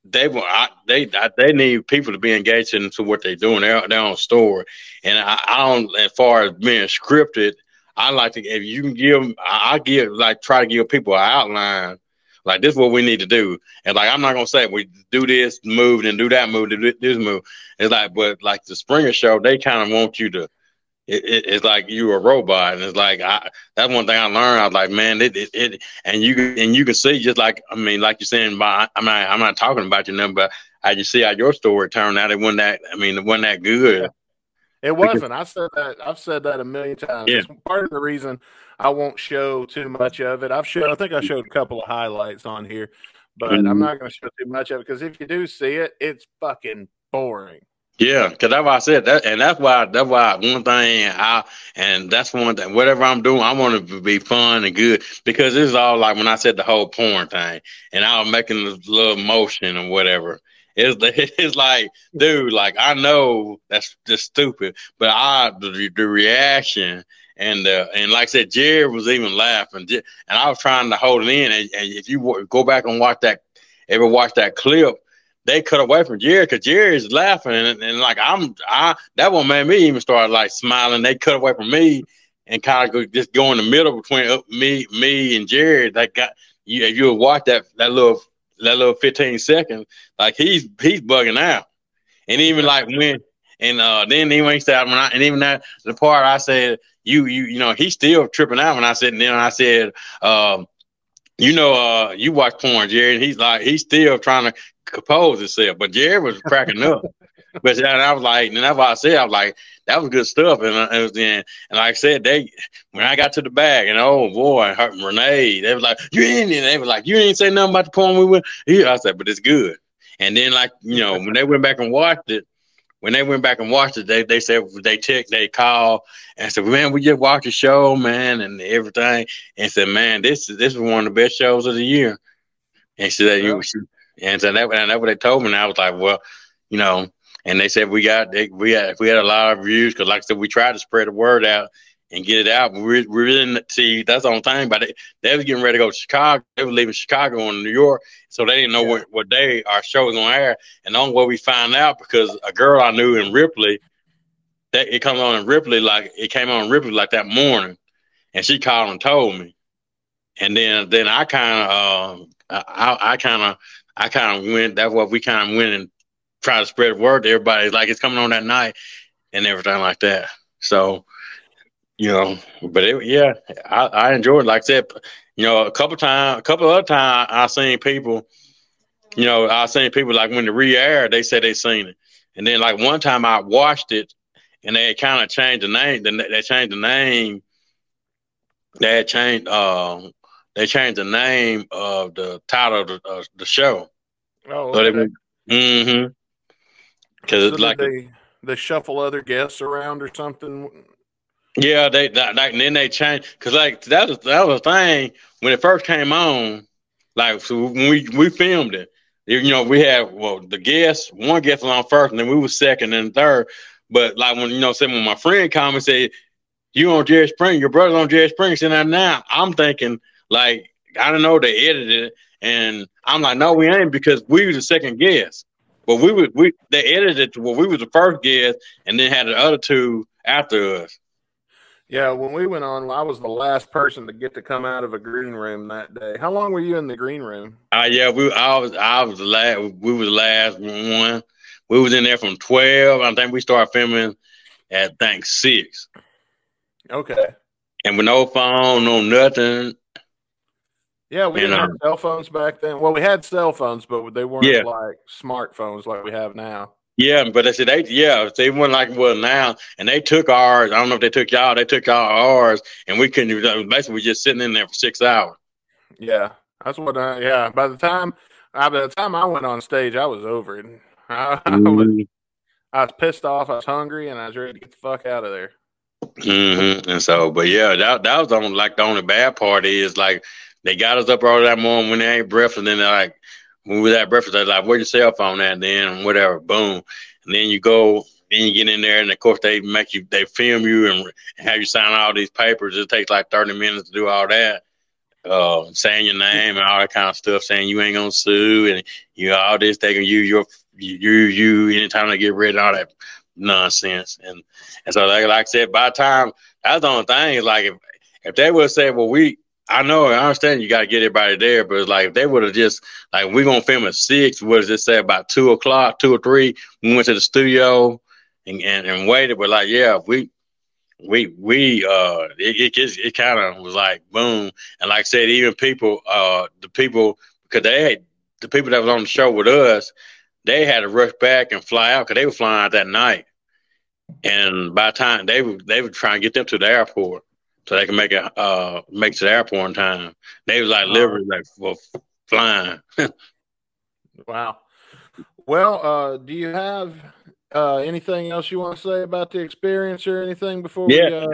they want, I, they, I, they need people to be engaged into what they're doing. They're, they're on store, and I, I don't. As far as being scripted, I like to. If you can give, I, I give like try to give people an outline. Like this is what we need to do, and like I'm not gonna say we do this move and do that move, do this move. It's like, but like the Springer Show, they kind of want you to it, it, it's like you a robot, and it's like I, that's one thing I learned. I was like, man, it, it, it, and you and you can see just like I mean, like you're saying, about, I'm not I'm not talking about your number, but I just see how your story turned out. It wasn't that I mean, it wasn't that good. It wasn't. I said that. I've said that a million times. Yeah. It's part of the reason I won't show too much of it. I've showed. I think I showed a couple of highlights on here, but I'm Mhm. not going to show too much of it because if you do see it, it's fucking boring. Yeah, because that's why I said that, and that's why that's why one thing I and that's one thing. Whatever I'm doing, I want it to be fun and good because this is all like when I said the whole porn thing, and I was making this little motion or whatever. It's [laughs] it's like, dude, like I know that's just stupid, but I the, the reaction and uh, and like I said, Jared was even laughing, and I was trying to hold it in. And, and if you go back and watch that, ever watch that clip, they cut away from Jerry because Jerry's laughing and, and like I'm I that one made me even start like smiling. They cut away from me and kind of just go in the middle between uh, me me and Jerry. That got you if you would watch that that little that little 15 seconds, like he's he's bugging out. And even like when and uh then he said when I and even that the part I said you you you know he's still tripping out when I said and then I said um you know uh you watch porn Jerry and he's like he's still trying to compose himself but Jerry was cracking up [laughs] but then I was like and that's why I said I was like that was good stuff and uh, it was then and like I said they when I got to the bag and oh boy her, Renee they was like you ain't they was like you ain't say nothing about the poem we went yeah I said but it's good and then like you know when they went back and watched it when they went back and watched it, they they said they took they called and said, "Man, we just watched the show, man, and everything." And said, "Man, this is this is one of the best shows of the year." And she said, "You," and so that and that's what they told me. And I was like, "Well, you know." And they said we got they, we had we had a lot of views because, like I said, we tried to spread the word out and get it out. But we we didn't see that's the only thing. But they, they was getting ready to go to Chicago. They were leaving Chicago and New York, so they didn't know what what day our show was going to air. And the only way we find out because a girl I knew in Ripley, that it comes on in Ripley like it came on in Ripley like that morning, and she called and told me. And then then I kind of um I I kind of I kind of went. That's what we kind of went and tried to spread the word to everybody. Like it's coming on that night and everything like that. So you know, but it, yeah, I, I enjoyed. It. Like I said, you know, a couple times, a couple other times, I seen people. You know, I seen people like when the re-air, they said they seen it, and then like one time I watched it, and they kind of changed the name. Then they changed the name. They had changed. Uh, they changed the name of the title of the, of the show. Oh, So they mm-hmm. Because So like, they they shuffle other guests around or something. yeah, they like, and then they change because like that was that was a thing when it first came on. Like so when we we filmed it, you know, we had well the guests one guest was on first, and then we was second and third. But like when you know, say when my friend called and said, "You on Jerry Spring? Your brother's on Jerry Spring?" Saying that now, I'm thinking like I don't know they edited it, and I'm like, no, we ain't because we was the second guest. But we would we they edited it to where we was the first guest, and then had the other two after us. Yeah, when we went on, I was the last person to get to come out of a green room that day. How long were you in the green room? Uh, yeah, we I was I was the last we was the last one. We was in there from twelve. I think we started filming at I think six. Okay. And with no phone, no nothing. Yeah, we didn't have um, cell phones back then. Well, we had cell phones, but they weren't Yeah. like smartphones like we have now. Yeah, but they said they yeah, they weren't like well now and they took ours. I don't know if they took y'all, they took y'all ours and we couldn't even uh, basically we just sitting in there for six hours. Yeah, that's what. I, yeah, by the time, I, by the time I went on stage, I was over it. [laughs] I, I was, mm-hmm. I was pissed off. I was hungry, and I was ready to get the fuck out of there. hmm And so, but yeah, that that was the only, like the only bad part is like they got us up early that morning when they ate breakfast, and then they're like, when we was at breakfast, they're like, "Where's your cell phone at?" Then whatever, boom, and then you go, then you get in there, and of course they make you, they film you and have you sign all these papers. It takes like thirty minutes to do all that, uh, saying your name and all that kind of stuff, saying you ain't gonna sue and you all this, they can use your you you anytime they get rid of all that nonsense. And and so like, like I said, by the time that's the only thing is like if if they would say, well, we I know I understand you got to get everybody there, but it's like if they would have just like we're gonna film at six. What does it say about two o'clock, two or three? We went to the studio and and, and waited. But like, yeah, we we we uh it it, it kind of was like boom. And like I said, even people uh the people because they had the people that was on the show with us, they had to rush back and fly out because they were flying out that night. And by the time they were they were trying to get them to the airport so they can make it uh make it to the airport on time. They was like literally like for flying. [laughs] Wow. Well, uh, do you have uh, anything else you want to say about the experience or anything before we? Yeah.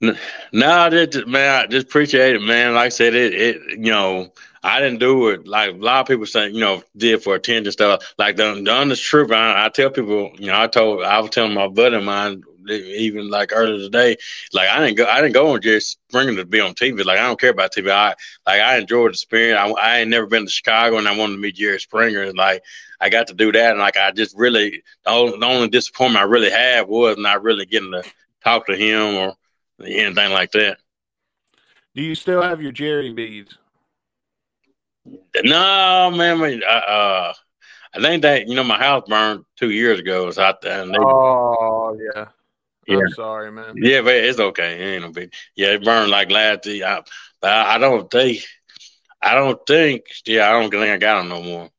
Uh, No, I just man, I just appreciate it, man. Like I said, it, it, you know, I didn't do it like a lot of people say, you know, did for attention stuff. Like the, the honest truth, I, I tell people, you know, I told, I was telling my buddy of mine, even like earlier today, like I didn't go, I didn't go on Jerry Springer to be on TV. Like I don't care about TV. I like I enjoyed the experience. I, I ain't never been to Chicago, and I wanted to meet Jerry Springer. And like I got to do that, and like I just really, the only, the only disappointment I really had was not really getting to talk to him or anything like that. do you still have your Jerry beads? No, man, man, uh, uh, I think that you know my house burned two years ago. Out there, and they, Oh yeah. Yeah. I'm sorry, man. yeah, but it's okay. It ain't no big. Yeah, it burned like last year. I, but I, I don't think, I don't think, yeah, I don't think I got them no more.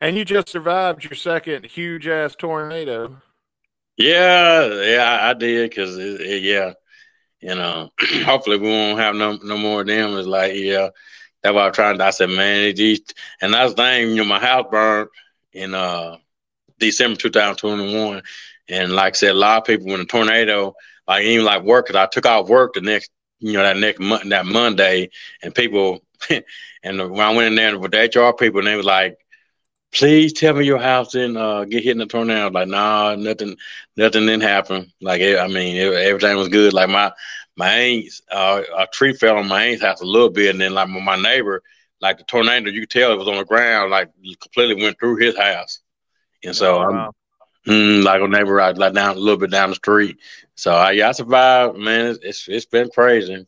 And you just survived your second huge ass tornado. Yeah, yeah, I, I did because it, it, yeah, you know, [clears throat] hopefully we won't have no no more of them. It's like yeah, that's why I'm trying. To, I said, man, it just, and that's the thing. You know, my house burned in uh December 2021, and like I said, a lot of people when the tornado, like even like work, 'cause I took off work the next, you know, that next month, that Monday, and people, [laughs] and when I went in there with the HR people, and they was like please tell me your house didn't uh, get hit in the tornado. Like, nah, nothing, nothing didn't happen. Like, it, I mean, it, everything was good. Like my my aunt's uh, a tree fell on my aunt's house a little bit, and then like my neighbor, like the tornado, you could tell it was on the ground, like completely went through his house. And so Oh, I'm wow. Mm, like a neighbor, right, like down a little bit down the street. So I, yeah, I survived, man. It's, it's it's been crazy.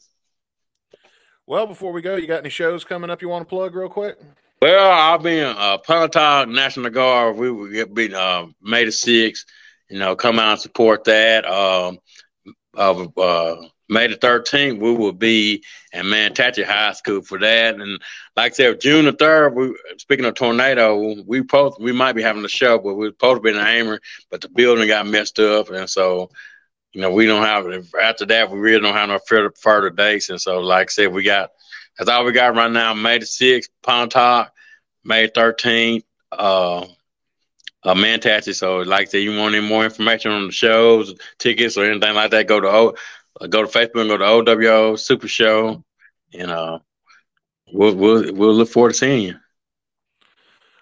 Well, before we go, you got any shows coming up you want to plug real quick? Well, I'll be in uh, Pontotoc National Guard. We will get be uh, May the sixth. You know, come out and support that. Um, of uh, May the thirteenth, we will be at Manatee High School for that. And like I said, June the third. We speaking of tornado, we post we might be having a show, but we're supposed to be in Amer, but the building got messed up, and so you know we don't have. It. After that, we really don't have no further further dates. And so, like I said, we got that's all we got right now. May the sixth, Pontoc. May thirteenth, uh, uh. So, like I said, you want any more information on the shows, tickets, or anything like that? Go to go to Facebook and go to OWO Super Show, and uh, we'll we'll we'll look forward to seeing you.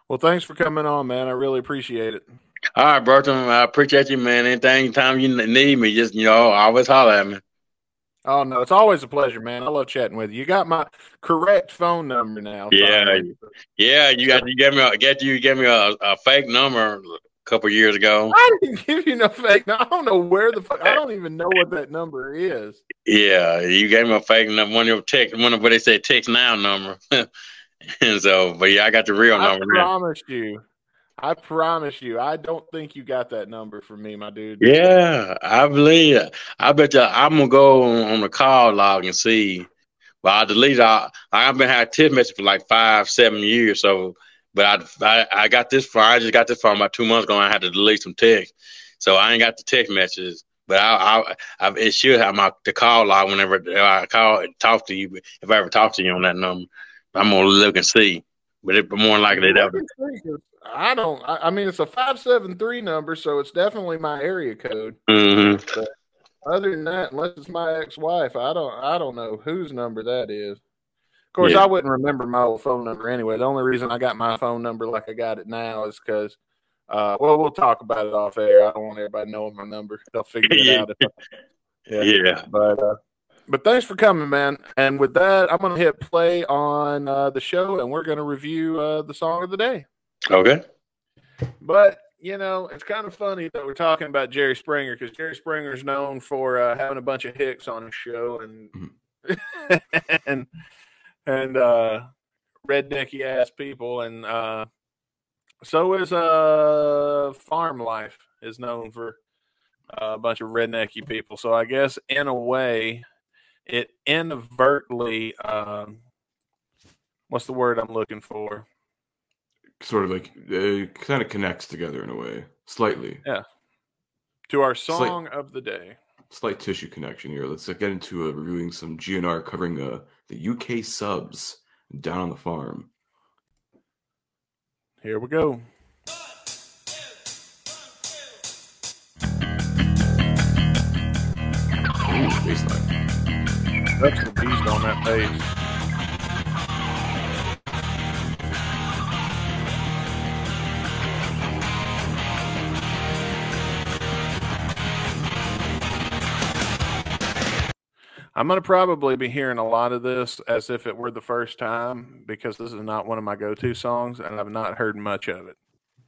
Well, thanks for coming on, man. I really appreciate it. All right, Bertram, I appreciate you, man. Anything, time you need me, just you know, always holler at me. Oh no, it's always a pleasure, man. I love chatting with you. You got my correct phone number now. Yeah. Yeah, you got you gave me a get you gave me a, a fake number couple years ago. I didn't give you no fake. No, I don't know where the fuck. I don't even know what that number is. Yeah, you gave me a fake number, one of your text, one of what they say text now number. [laughs] and so, but yeah, I got the real I number. I promise you. I promise you. I don't think you got that number for me, my dude. Yeah, I believe. it. I bet you I'm gonna go on, on the call log and see. But I delete. I I've been had text message for like five, seven years. So, but I I, I got this phone. I just got this phone about two months ago. and I had to delete some text, so I ain't got the text messages. But I, I, I it should have my the call log whenever I call and talk to you. If I ever talk to you on that number, I'm gonna look and see. But it more than likely that. I don't. I, mean, it's a five seven three number, so it's definitely my area code. Mm-hmm. Other than that, unless it's my ex-wife, I don't. I don't know whose number that is. Course, Yeah. I wouldn't remember my old phone number anyway. The only reason I got my phone number like I got it now is because. Uh, well, we'll talk about it off air. I don't want everybody knowing my number. They'll figure it out. I, [laughs] yeah. Yeah. But uh, But thanks for coming, man. And with that, I'm gonna hit play on uh, the show, and we're gonna review uh, the song of the day. Okay. But you know, it's kind of funny that we're talking about Jerry Springer because Jerry Springer's known for uh, having a bunch of hicks on his show and [laughs] and and uh, rednecky ass people, and uh, so is uh, Farm Life is known for uh, a bunch of rednecky people. So I guess in a way, it inadvertently, um, what's the word I'm looking for? Sort of like it kind of connects together in a way, slightly. Yeah. To our song of the day. Slight tissue connection here. Let's uh, get into uh, reviewing some GNR covering uh, the UK Subs down on the farm. Here we go. Ooh, baseline. That's the beast on that bass. I'm going to probably be hearing a lot of this as if it were the first time because this is not one of my go to songs and I've not heard much of it.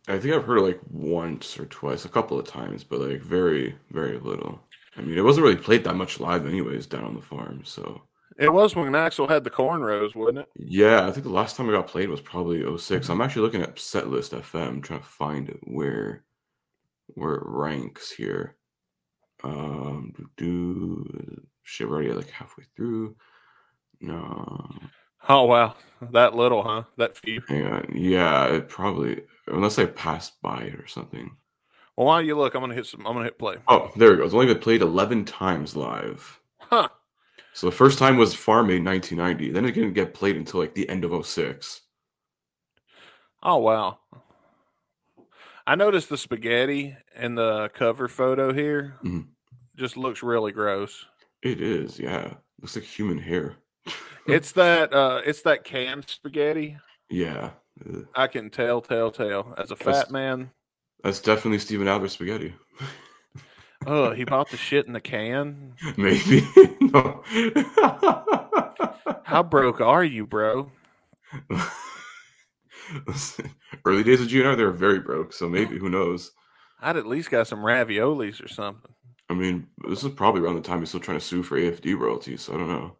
I think I've heard it like once or twice, a couple of times, but like very, very little. I mean, it wasn't really played that much live, anyways, down on the farm. So It was when Axl had the cornrows, wasn't it? yeah, I think the last time I got played was probably 06. I'm actually looking at Setlist FM, trying to find where where it ranks here. Um, do shit, we're already like halfway through. No, Oh, wow. That little, huh? That few. Yeah, it probably unless I passed by it or something. Well, while you look, I'm going to hit some, I'm to hit play. Oh, there it goes. Only been played 11 times live. Huh. So the first time was Farm Aid 1990. Then it didn't get played until like the end of 06. Oh wow. I noticed the spaghetti in the cover photo here Mhm. just looks really gross. It is, yeah. Looks like human hair. [laughs] It's that uh it's that canned spaghetti. Yeah. I can tell, tell, tell. As a That's- fat man, That's definitely Steven Adler spaghetti. [laughs] oh, he bought the shit in the can. [laughs] Maybe. How broke are you, bro? Listen, Early days of GNR, they were very broke, so maybe, who knows? I'd at least got some raviolis or something. I mean, this is probably around the time he's still trying to sue for AFD royalties, so I don't know.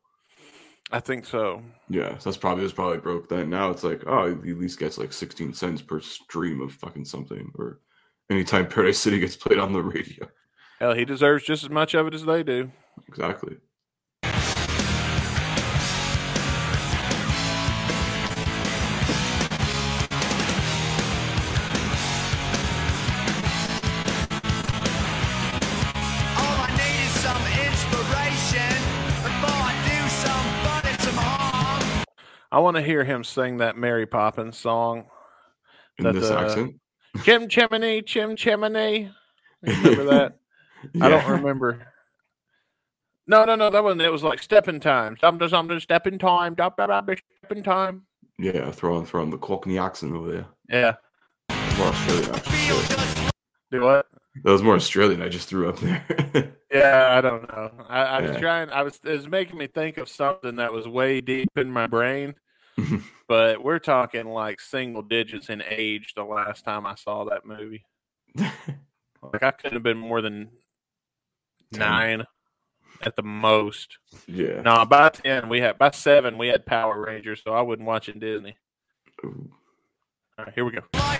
I think so. Yeah, so that's probably it was probably broke then. Now it's like, oh, he at least gets like 16 cents per stream of fucking something, or anytime Paradise City gets played on the radio. Hell, he deserves just as much of it as they do. Exactly. I want to hear him sing that Mary Poppins song. In That, this uh, accent. Chim chimney, chim chimney. Remember [laughs] that? I don't remember. No, no, no. That one. It was like stepping time. Something, something, stepping time. Dop, dop, dop, stepping time. Yeah, throw on throw on the Cockney accent over there. Yeah. More Australian actually. Feel Shit. just Do what? That was more Australian. I just threw up there. [laughs] Yeah, I don't know. I, I was trying. I was. It was making me think of something that was way deep in my brain. Mm-hmm. but we're talking like single digits in age. The last time I saw that movie, [laughs] like I couldn't have been more than Ten. nine at the most. yeah. No, by ten we had by seven we had Power Rangers, so I wasn't watching Disney. Ooh. All right, here we go. like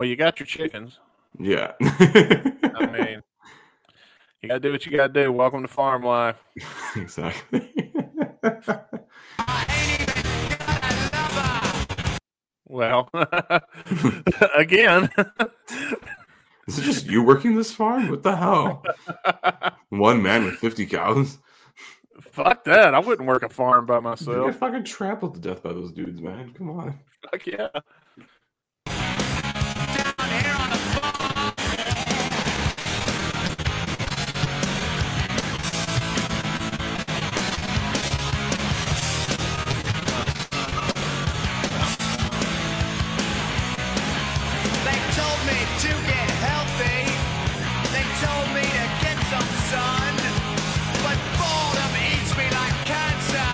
Well, you got your chickens. Yeah. [laughs] I mean, you gotta do what you gotta do. Welcome to farm life. exactly. I ain't even got a lover. Well, [laughs] again, Is it just you working this farm? What the hell? One man with 50 cows? fuck that. I wouldn't work a farm by myself. Get fucking trampled to death by those dudes, man. Come on. Fuck yeah. to get healthy. They told me to get some sun, but boredom eats me like cancer.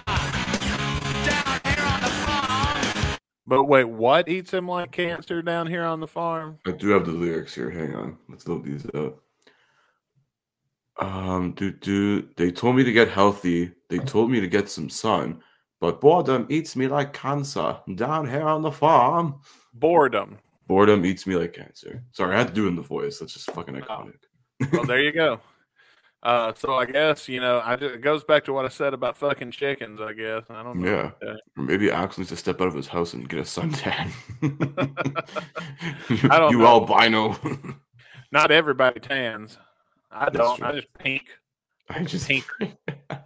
Down here on the farm. But wait, what eats him like cancer down here on the farm? I do have the lyrics here. Hang on, let's load these up. Um, dude, dude, they told me to get healthy. They told me to get some sun, but boredom eats me like cancer down here on the farm. Boredom. Boredom eats me like cancer. Sorry, I had to do it in the voice. That's just fucking iconic. Well, there you [laughs] go. Uh, so I guess you know, I ju- it goes back to what I said about fucking chickens. I guess I don't know. Yeah. Or maybe Axl needs to step out of his house and get a suntan. [laughs] I don't you know. albino. [laughs] Not everybody tans. I That's don't. true. I just pink. I just Pink. All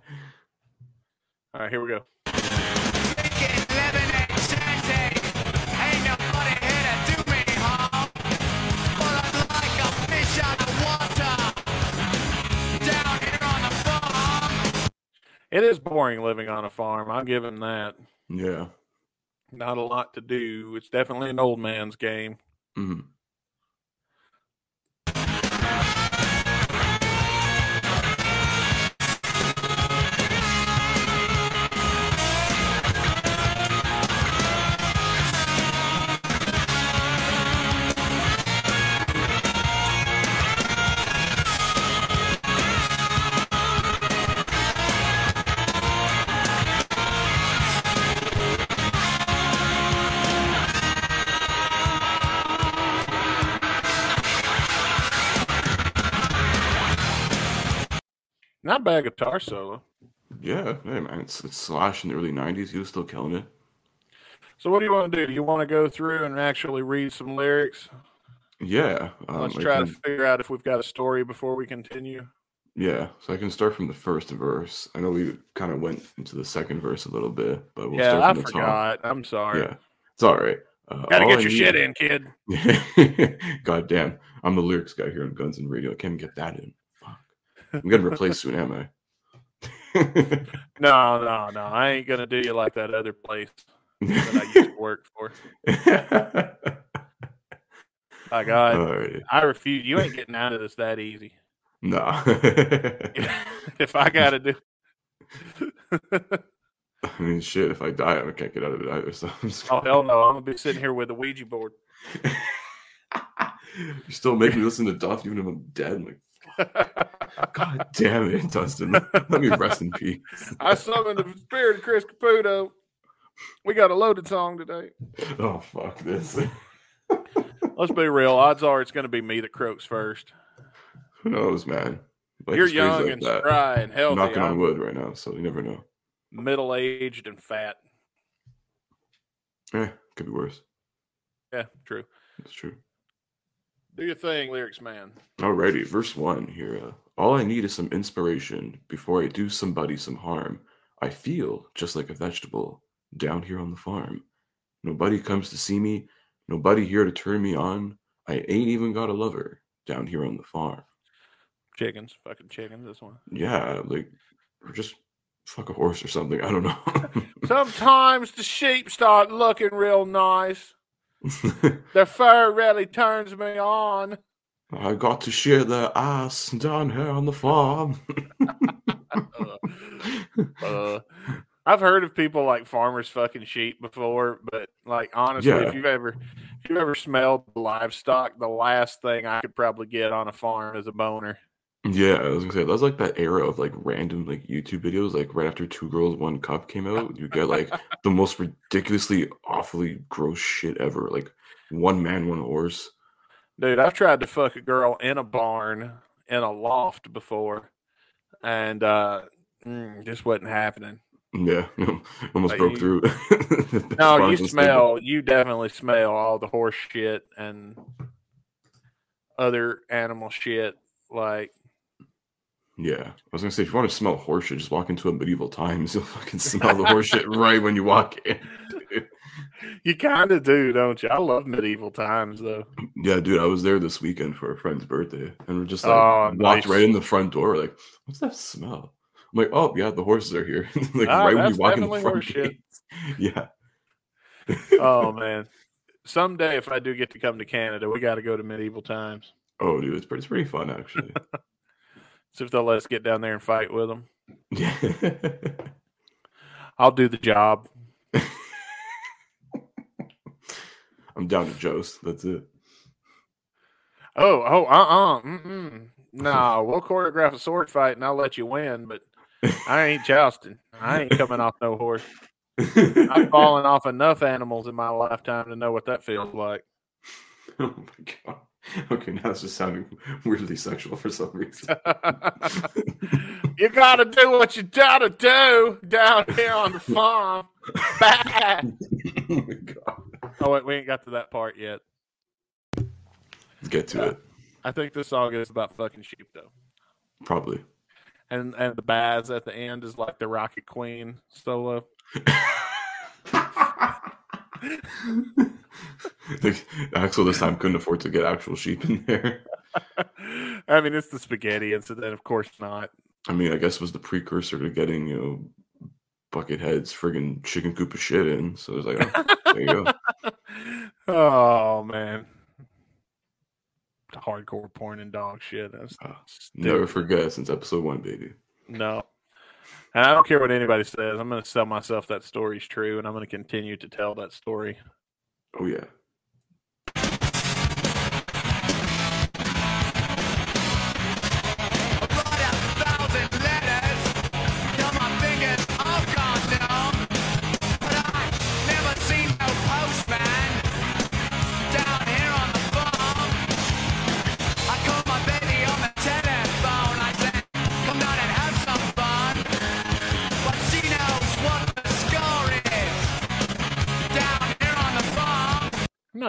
right, here we go. It is boring living on a farm. I'll give him that. yeah. Not a lot to do. It's definitely an old man's game. Mhm. Not bad guitar solo. Yeah, hey man, it's, it's Slash in the early '90s. He was still killing it. So what do you want to do? Do you want to go through and actually read some lyrics? Yeah, um, Let's I try to figure out if we've got a story before we continue. yeah. So I can start from the first verse. I know we kind of went into the second verse a little bit, but we'll yeah, start I from the top. forgot. I'm sorry. Yeah, it's all right. Uh, Gotta all get I your need- shit in, kid. [laughs] God damn, I'm the lyrics guy here on Guns N' Radio. I can't get that in. I'm getting replaced soon, am I? [laughs] No, no, no. I ain't gonna do you like that other place that I used to [laughs] work for. My God, Alrighty. I refuse. You ain't getting out of this that easy. No. [laughs] if I gotta do, I mean, shit. If I die, I can't get out of it either. So oh hell no, I'm gonna be sitting here with a Ouija board. you still make me listen to Duff even if I'm dead. I'm like, God damn it, Dustin. Let me rest in peace. [laughs] I summoned the spirit of Chris Caputo. We got a loaded song today. Oh fuck this. Let's be real. Odds are it's going to be me that croaks first. Who knows, man? Life You're young like and that. spry and I'm healthy. knocking on wood right now, so you never know. middle aged and fat. Eh, could be worse. Yeah, true. That's true. Do your thing, lyrics man. Alrighty, verse one here. Uh, All I need is some inspiration before I do somebody some harm. I feel just like a vegetable down here on the farm. Nobody comes to see me, nobody here to turn me on. I ain't even got a lover down here on the farm. Chickens, fucking chickens. This one. Yeah, like, or just fuck a horse or something. I don't know. [laughs] Sometimes the sheep start looking real nice. [laughs] Their fur really turns me on. I got to shear their ass down here on the farm. [laughs] Uh, I've heard of people like farmers fucking sheep before, but like honestly, Yeah. if you've ever if you've ever smelled livestock, the last thing I could probably get on a farm is a boner. Yeah, I was gonna say that's like that era of like random like YouTube videos, like right after Two Girls One Cup came out, you [laughs] get like the most ridiculously awfully gross shit ever. Like one man, one horse. Dude, I've tried to fuck a girl in a barn in a loft before, and uh, mm, just wasn't happening. Yeah, [laughs] almost Like, broke you- through. [laughs] No, you smell. You definitely smell all the horse shit and other animal shit. Like, Yeah, I was gonna say if you want to smell horse shit, just walk into a medieval times. [laughs] You'll fucking [laughs] smell the horse shit right when you walk in. dude. you kind of do, don't you? I love medieval times, though. Yeah, dude, I was there this weekend for a friend's birthday, and we're just like Oh, walked nice. right in the front door. Like, what's that smell? I'm like, oh yeah, the horses are here. [laughs] like Ah, right when you walk in the front gates. Yeah. Oh man, someday if I do get to come to Canada, we got to go to medieval times. Oh, dude, it's pretty, it's pretty fun actually. See if they'll let us get down there and fight with them. [laughs] I'll do the job. [laughs] I'm down to Joe's. That's it. Oh, oh, uh, uh mm-mm. No, [laughs] we'll choreograph a sword fight and I'll let you win, but I ain't jousting. I ain't coming off no horse. I've fallen off enough animals in my lifetime to know what that feels like. oh my god. [laughs] Okay, now it's just sounding weirdly sexual for some reason. [laughs] you gotta do what you gotta do down here on the [laughs] farm. Bah. oh my god. Oh wait, we ain't got to that part yet. Let's get to it. Uh, I think this song is about fucking sheep though. Probably. And and the Baz at the end is like the Rocket Queen solo. [laughs] Like, Axl this time couldn't afford to get actual sheep in there. [laughs] I mean, it's the spaghetti incident, of course not. I mean, I guess it was the precursor to getting, you know, Buckethead's friggin' chicken coop of shit in. So it's like, oh, there you go. [laughs] oh man, hardcore porn and dog shit. That's uh, stupid. Never forget since episode one, baby. No. And I don't care what anybody says. I'm going to sell myself that story's true, and I'm going to continue to tell that story. Oh yeah.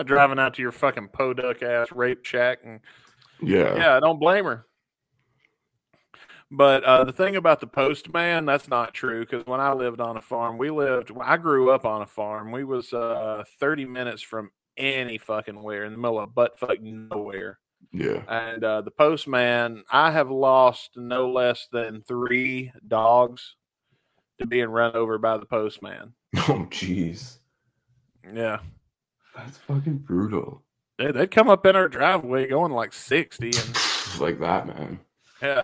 Not driving out to your fucking podunk ass rape shack and Yeah. yeah, I don't blame her. But uh, the thing about the postman, that's not true. Because when I lived on a farm, we lived. I grew up on a farm. We was uh, thirty minutes from any fucking where in the middle of butt fuck nowhere. Yeah. And uh, the postman, I have lost no less than three dogs to being run over by the postman. [laughs] Oh jeez. Yeah, That's fucking brutal. they, they'd come up in our driveway going like sixty, and [laughs] Like that, man. yeah,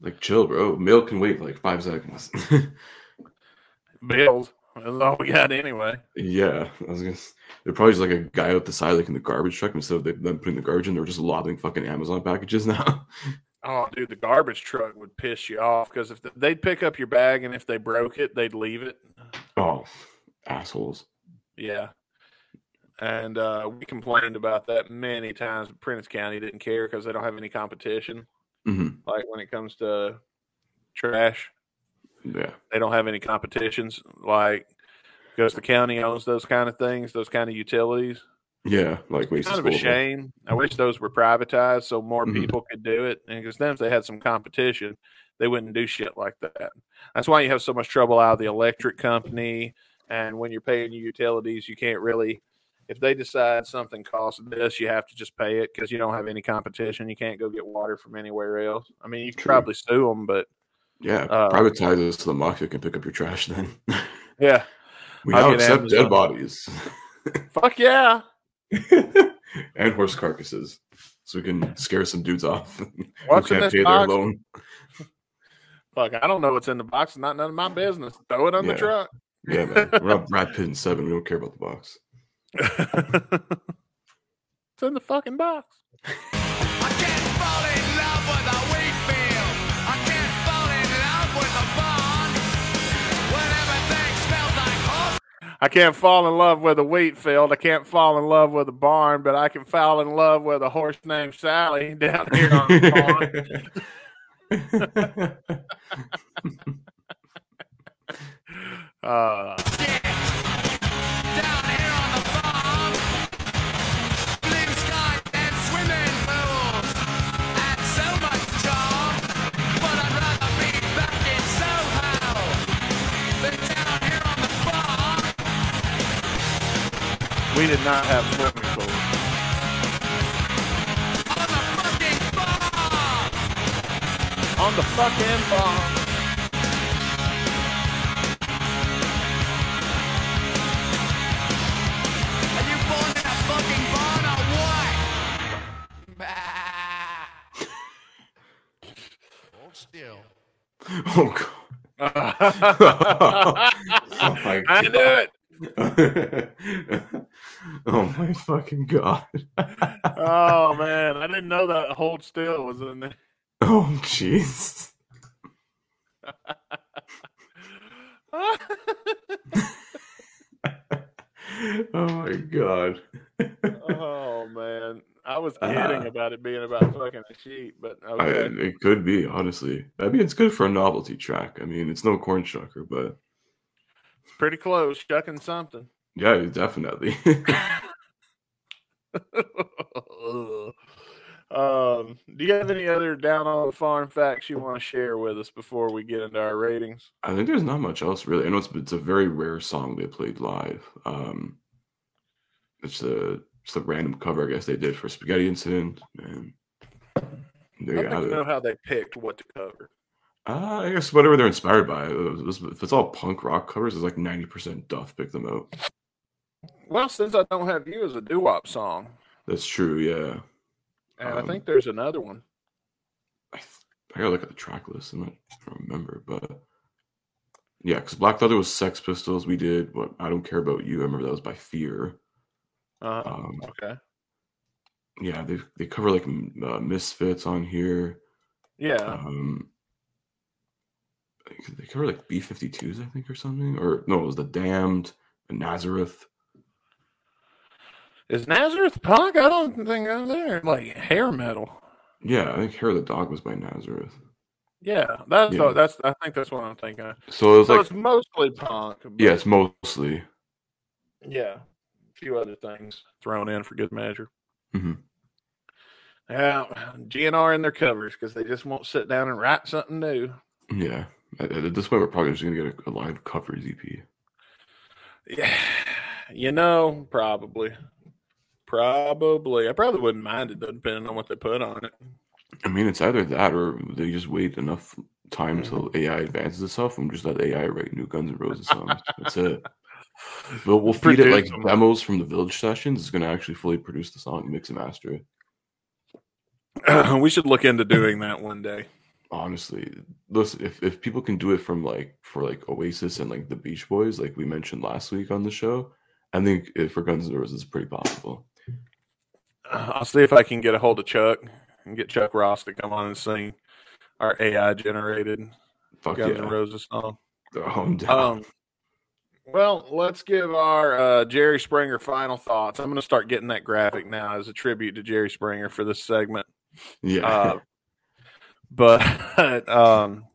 Like chill, bro. Milk can wait like five seconds. [laughs] bills. That's all we got anyway. yeah. I was gonna they're probably just like a guy out the side like in the garbage truck instead of them putting the garbage in, they're just lobbing fucking Amazon packages now. [laughs] Oh, dude, the garbage truck would piss you off because if th- they'd pick up your bag and if they broke it, they'd leave it. oh, assholes. Yeah. And uh, we complained about that many times. Prince County didn't care because they don't have any competition. hmm Like when it comes to trash, Yeah. they don't have any competitions. Like because the county owns those kind of things, those kind of utilities. Yeah. Like waste kind of a shame. I wish those were privatized so more Mhm. people could do it. And because then, if they had some competition, they wouldn't do shit like that. That's why you have so much trouble out of the electric company. And when you're paying your utilities, you can't really. If they decide something costs this, you have to just pay it because you don't have any competition. You can't go get water from anywhere else. I mean, you could True. probably sue them, but Yeah. Uh, Privatize this so the mafia can pick up your trash then. [laughs] yeah, we I'll now accept Amazon. dead bodies. [laughs] fuck yeah. [laughs] and horse carcasses. So we can scare some dudes off What's can't pay their loan. Fuck, I don't know what's in the box. It's not none of my business. Throw it on Yeah. the truck. Yeah, man. We're not Brad Pitt and Seven. We don't care about the box. It's in the fucking box. I can't fall in love with a wheat field. I can't fall in love with a barn, but I can fall in love with a horse named Sally down here on the farm. [laughs] Uh, we did not have swimming pools. On the fucking farm. [laughs] oh god. I [laughs] [laughs] Oh my knew God. it. [laughs] oh my fucking god. oh [laughs] man, I didn't know that hold still was in there. Oh jeez. [laughs] oh my god. oh man, I was kidding Uh, about it being about fucking a sheep, but I, okay. it could be, honestly. I mean, it's good for a novelty track. I mean, it's no corn shucker, but it's pretty close, shucking something. Yeah, definitely. [laughs] um, do you have any other down on the farm facts you want to share with us before we get into our ratings? I think there's not much else really. I know it's it's a very rare song they played live. Um, it's a it's a random cover I guess they did for Spaghetti Incident, and there I don't have think it. know how they picked what to cover. Uh, I guess whatever they're inspired by. If it's all punk rock covers, it's like ninety percent Duff picked them out. Well, since I don't have you as a doo wop song, That's true. Yeah, and I Um, think there's another one. I, th- I gotta look at the track list. I don't remember, but yeah, because Black Leather was Sex Pistols. We did what I don't care about you. I remember that was by Fear. Uh, Um, okay. yeah, they they cover like uh, Misfits on here. Yeah. Um, they cover like B 52s, I think, or something. Or no, it was the Damned, and Nazareth. Is Nazareth punk? I don't think I'm there. Like hair metal. Yeah, I think Hair of the Dog was by Nazareth. Yeah, that's Yeah. that's. I think that's what I'm thinking. of. So it was So like, it's mostly punk. but yeah, it's mostly. yeah, a few other things thrown in for good measure. Mhm. Yeah, GNR in their covers because they just won't sit down and write something new. Yeah. At, at this point, we're probably just gonna get a, a live covers EP. Yeah, you know, probably, probably. I probably wouldn't mind it though, depending on what they put on it. I mean, it's either that or they just wait enough time till AI advances itself and just let AI write new Guns N' Roses songs. That's it. We'll, we'll feed it like them. demos from the Village sessions. It's gonna actually fully produce the song, mix and master it. [clears throat] we should look into doing that one day. honestly listen if, if people can do it from like for like oasis and like the beach boys like we mentioned last week on the show i think if for guns N' roses it's pretty possible I'll see if I can get a hold of Chuck and get Chuck Ross to come on and sing our AI generated fuck Guns yeah N' Roses song. Oh, Um, well, let's give our uh, Jerry Springer final thoughts. I'm going to start getting that graphic now as a tribute to Jerry Springer for this segment. yeah Uh, but [laughs] um,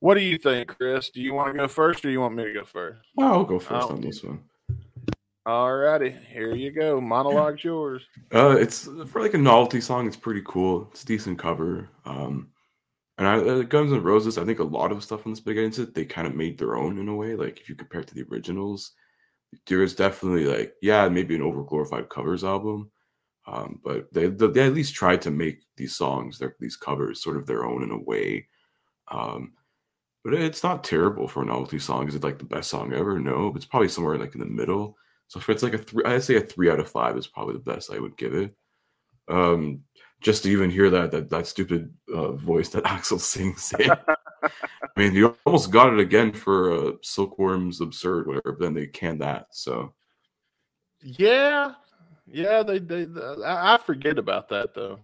what do you think, Chris? Do you want to go first, or you want me to go first? i'll go first oh. on this one All righty, here you go. Monologue's yours. uh it's for like a novelty song it's pretty cool it's a decent cover um and I, uh, Guns N' Roses, I think a lot of stuff on this big incident they kind of made their own in a way. Like if you compare it to the originals, there is definitely like yeah, maybe an overglorified covers album, um, but they they at least tried to make these songs, their these covers, sort of their own in a way. Um, but it's not terrible for a novelty song. Is it like the best song ever? No, it's probably somewhere like in the middle. So if it's like a three, I'd say a three out of five is probably the best I would give it. Um, just to even hear that that that stupid uh, voice that [laughs] Axl sings. in. [laughs] I mean, you almost got it again for uh, Silkworm's Absurd, whatever. But then they canned that. So Yeah, yeah. They, they, I I forget about that though.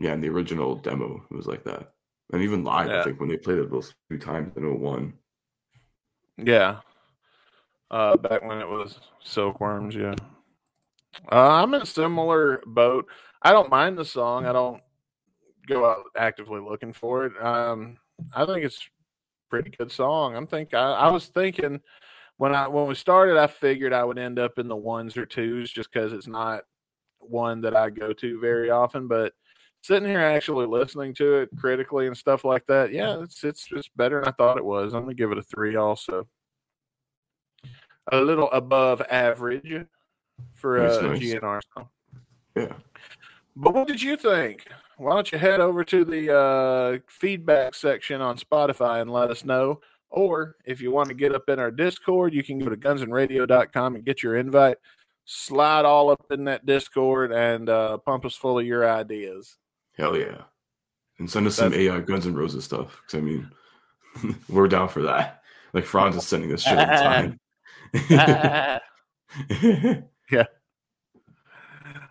yeah, in the original demo, it was like that. And even live, Yeah. I think when they played it those few times in 01. Yeah. Uh, back when it was silkworms, yeah. Uh, I'm in a similar boat. I don't mind the song. I don't go out actively looking for it. Um, I think it's pretty good song. I'm think I, I was thinking when I when we started, I figured I would end up in the ones or twos just because it's not one that I go to very often. But sitting here actually listening to it critically and stuff like that, yeah, it's it's it's better than I thought it was. I'm gonna give it a three also. A little above average for a nice. GNR song. Yeah. But what did you think? Why don't you head over to the uh, feedback section on Spotify and let us know? Or if you want to get up in our Discord, you can go to gunsandradio.com and get your invite. Slide all up in that Discord and uh, pump us full of your ideas. Hell yeah. And send us some That's- AI Guns N' Roses stuff. Because, I mean, [laughs] we're down for that. Like, Franz is sending us shit all the [laughs] time. [laughs] [laughs] Ah.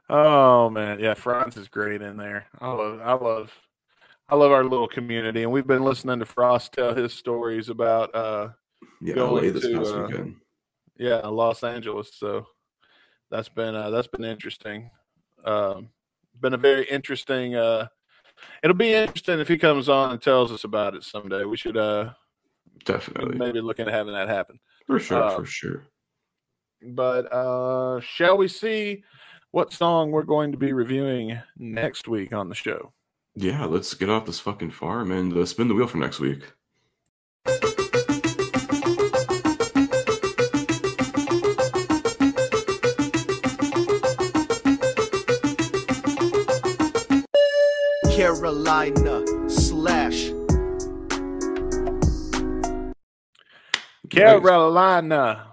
Oh man, yeah, Franz is great in there. I love, I love, I love our little community, and we've been listening to Frost tell his stories about, uh, yeah, Going LA this to, past uh, weekend. yeah, Los Angeles. So that's been, uh, that's been interesting. Um, been a very interesting. Uh, it'll be interesting if he comes on and tells us about it someday. We should, uh, Definitely. maybe looking at having that happen. For sure, uh, for sure. But uh, shall we see what song we're going to be reviewing next week on the show? Yeah, let's get off this fucking farm and uh, spin the wheel for next week. Carolina Carolina.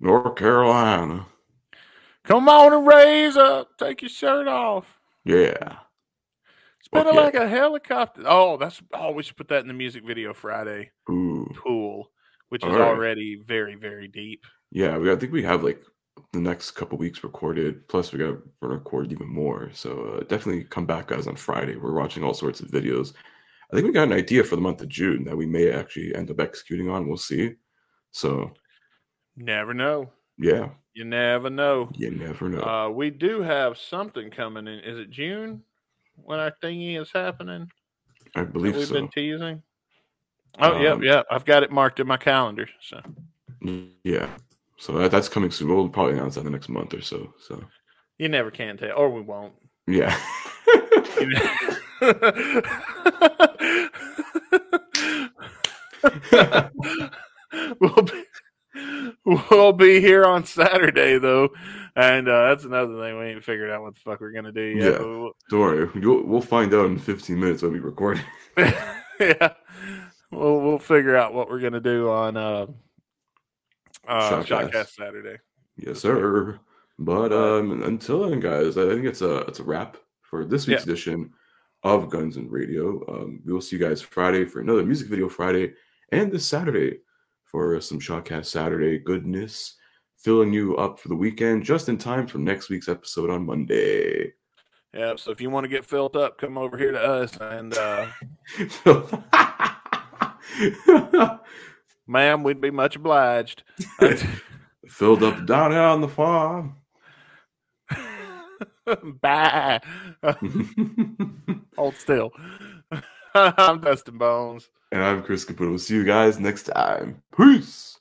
North Carolina. Come on and raise up. Take your shirt off. Yeah. Spinning Okay. like a helicopter. Oh, that's oh, we should put that in the music video Friday. Ooh. Pool, which is All right. already very, very deep. Yeah, we, I think we have like the next couple weeks recorded. Plus, we got to record even more. So uh, definitely come back, guys, on Friday. We're watching all sorts of videos. I think we got an idea for the month of June that we may actually end up executing on. We'll see. So Never know. yeah, You never know. you never know. Uh, we do have something coming in. Is it June when our thingy is happening? I believe we've so. been teasing. Oh, yeah, Um, yeah. I've got it marked in my calendar. So Yeah. So that, that's coming soon. We'll probably announce that in the next month or so. So you never can tell, or we won't. yeah. [laughs] we'll be we'll be here on Saturday though, and uh, that's another thing we ain't figured out what the fuck we're gonna do yet. Yeah. we'll- Don't worry. You'll, we'll find out in 15 minutes when we record. [laughs] [laughs] yeah, we'll we'll figure out what we're gonna do on uh, uh, Shotcast. Shotcast Saturday. Yes, sir. But um, until then, guys, I think it's a it's a wrap for this week's edition of Guns N' Radio. Um, we will see you guys Friday for another music video Friday, and this Saturday for some Shotcast Saturday goodness, filling you up for the weekend just in time for next week's episode on Monday. Yeah, so if you want to get filled up, come over here to us, and uh, [laughs] ma'am, we'd be much obliged. [laughs] [laughs] Filled up down here on the farm. [laughs] Bye. Hold still. [laughs] I'm Dustin Bones. and I'm Chris Caputo. We'll see you guys next time. Peace.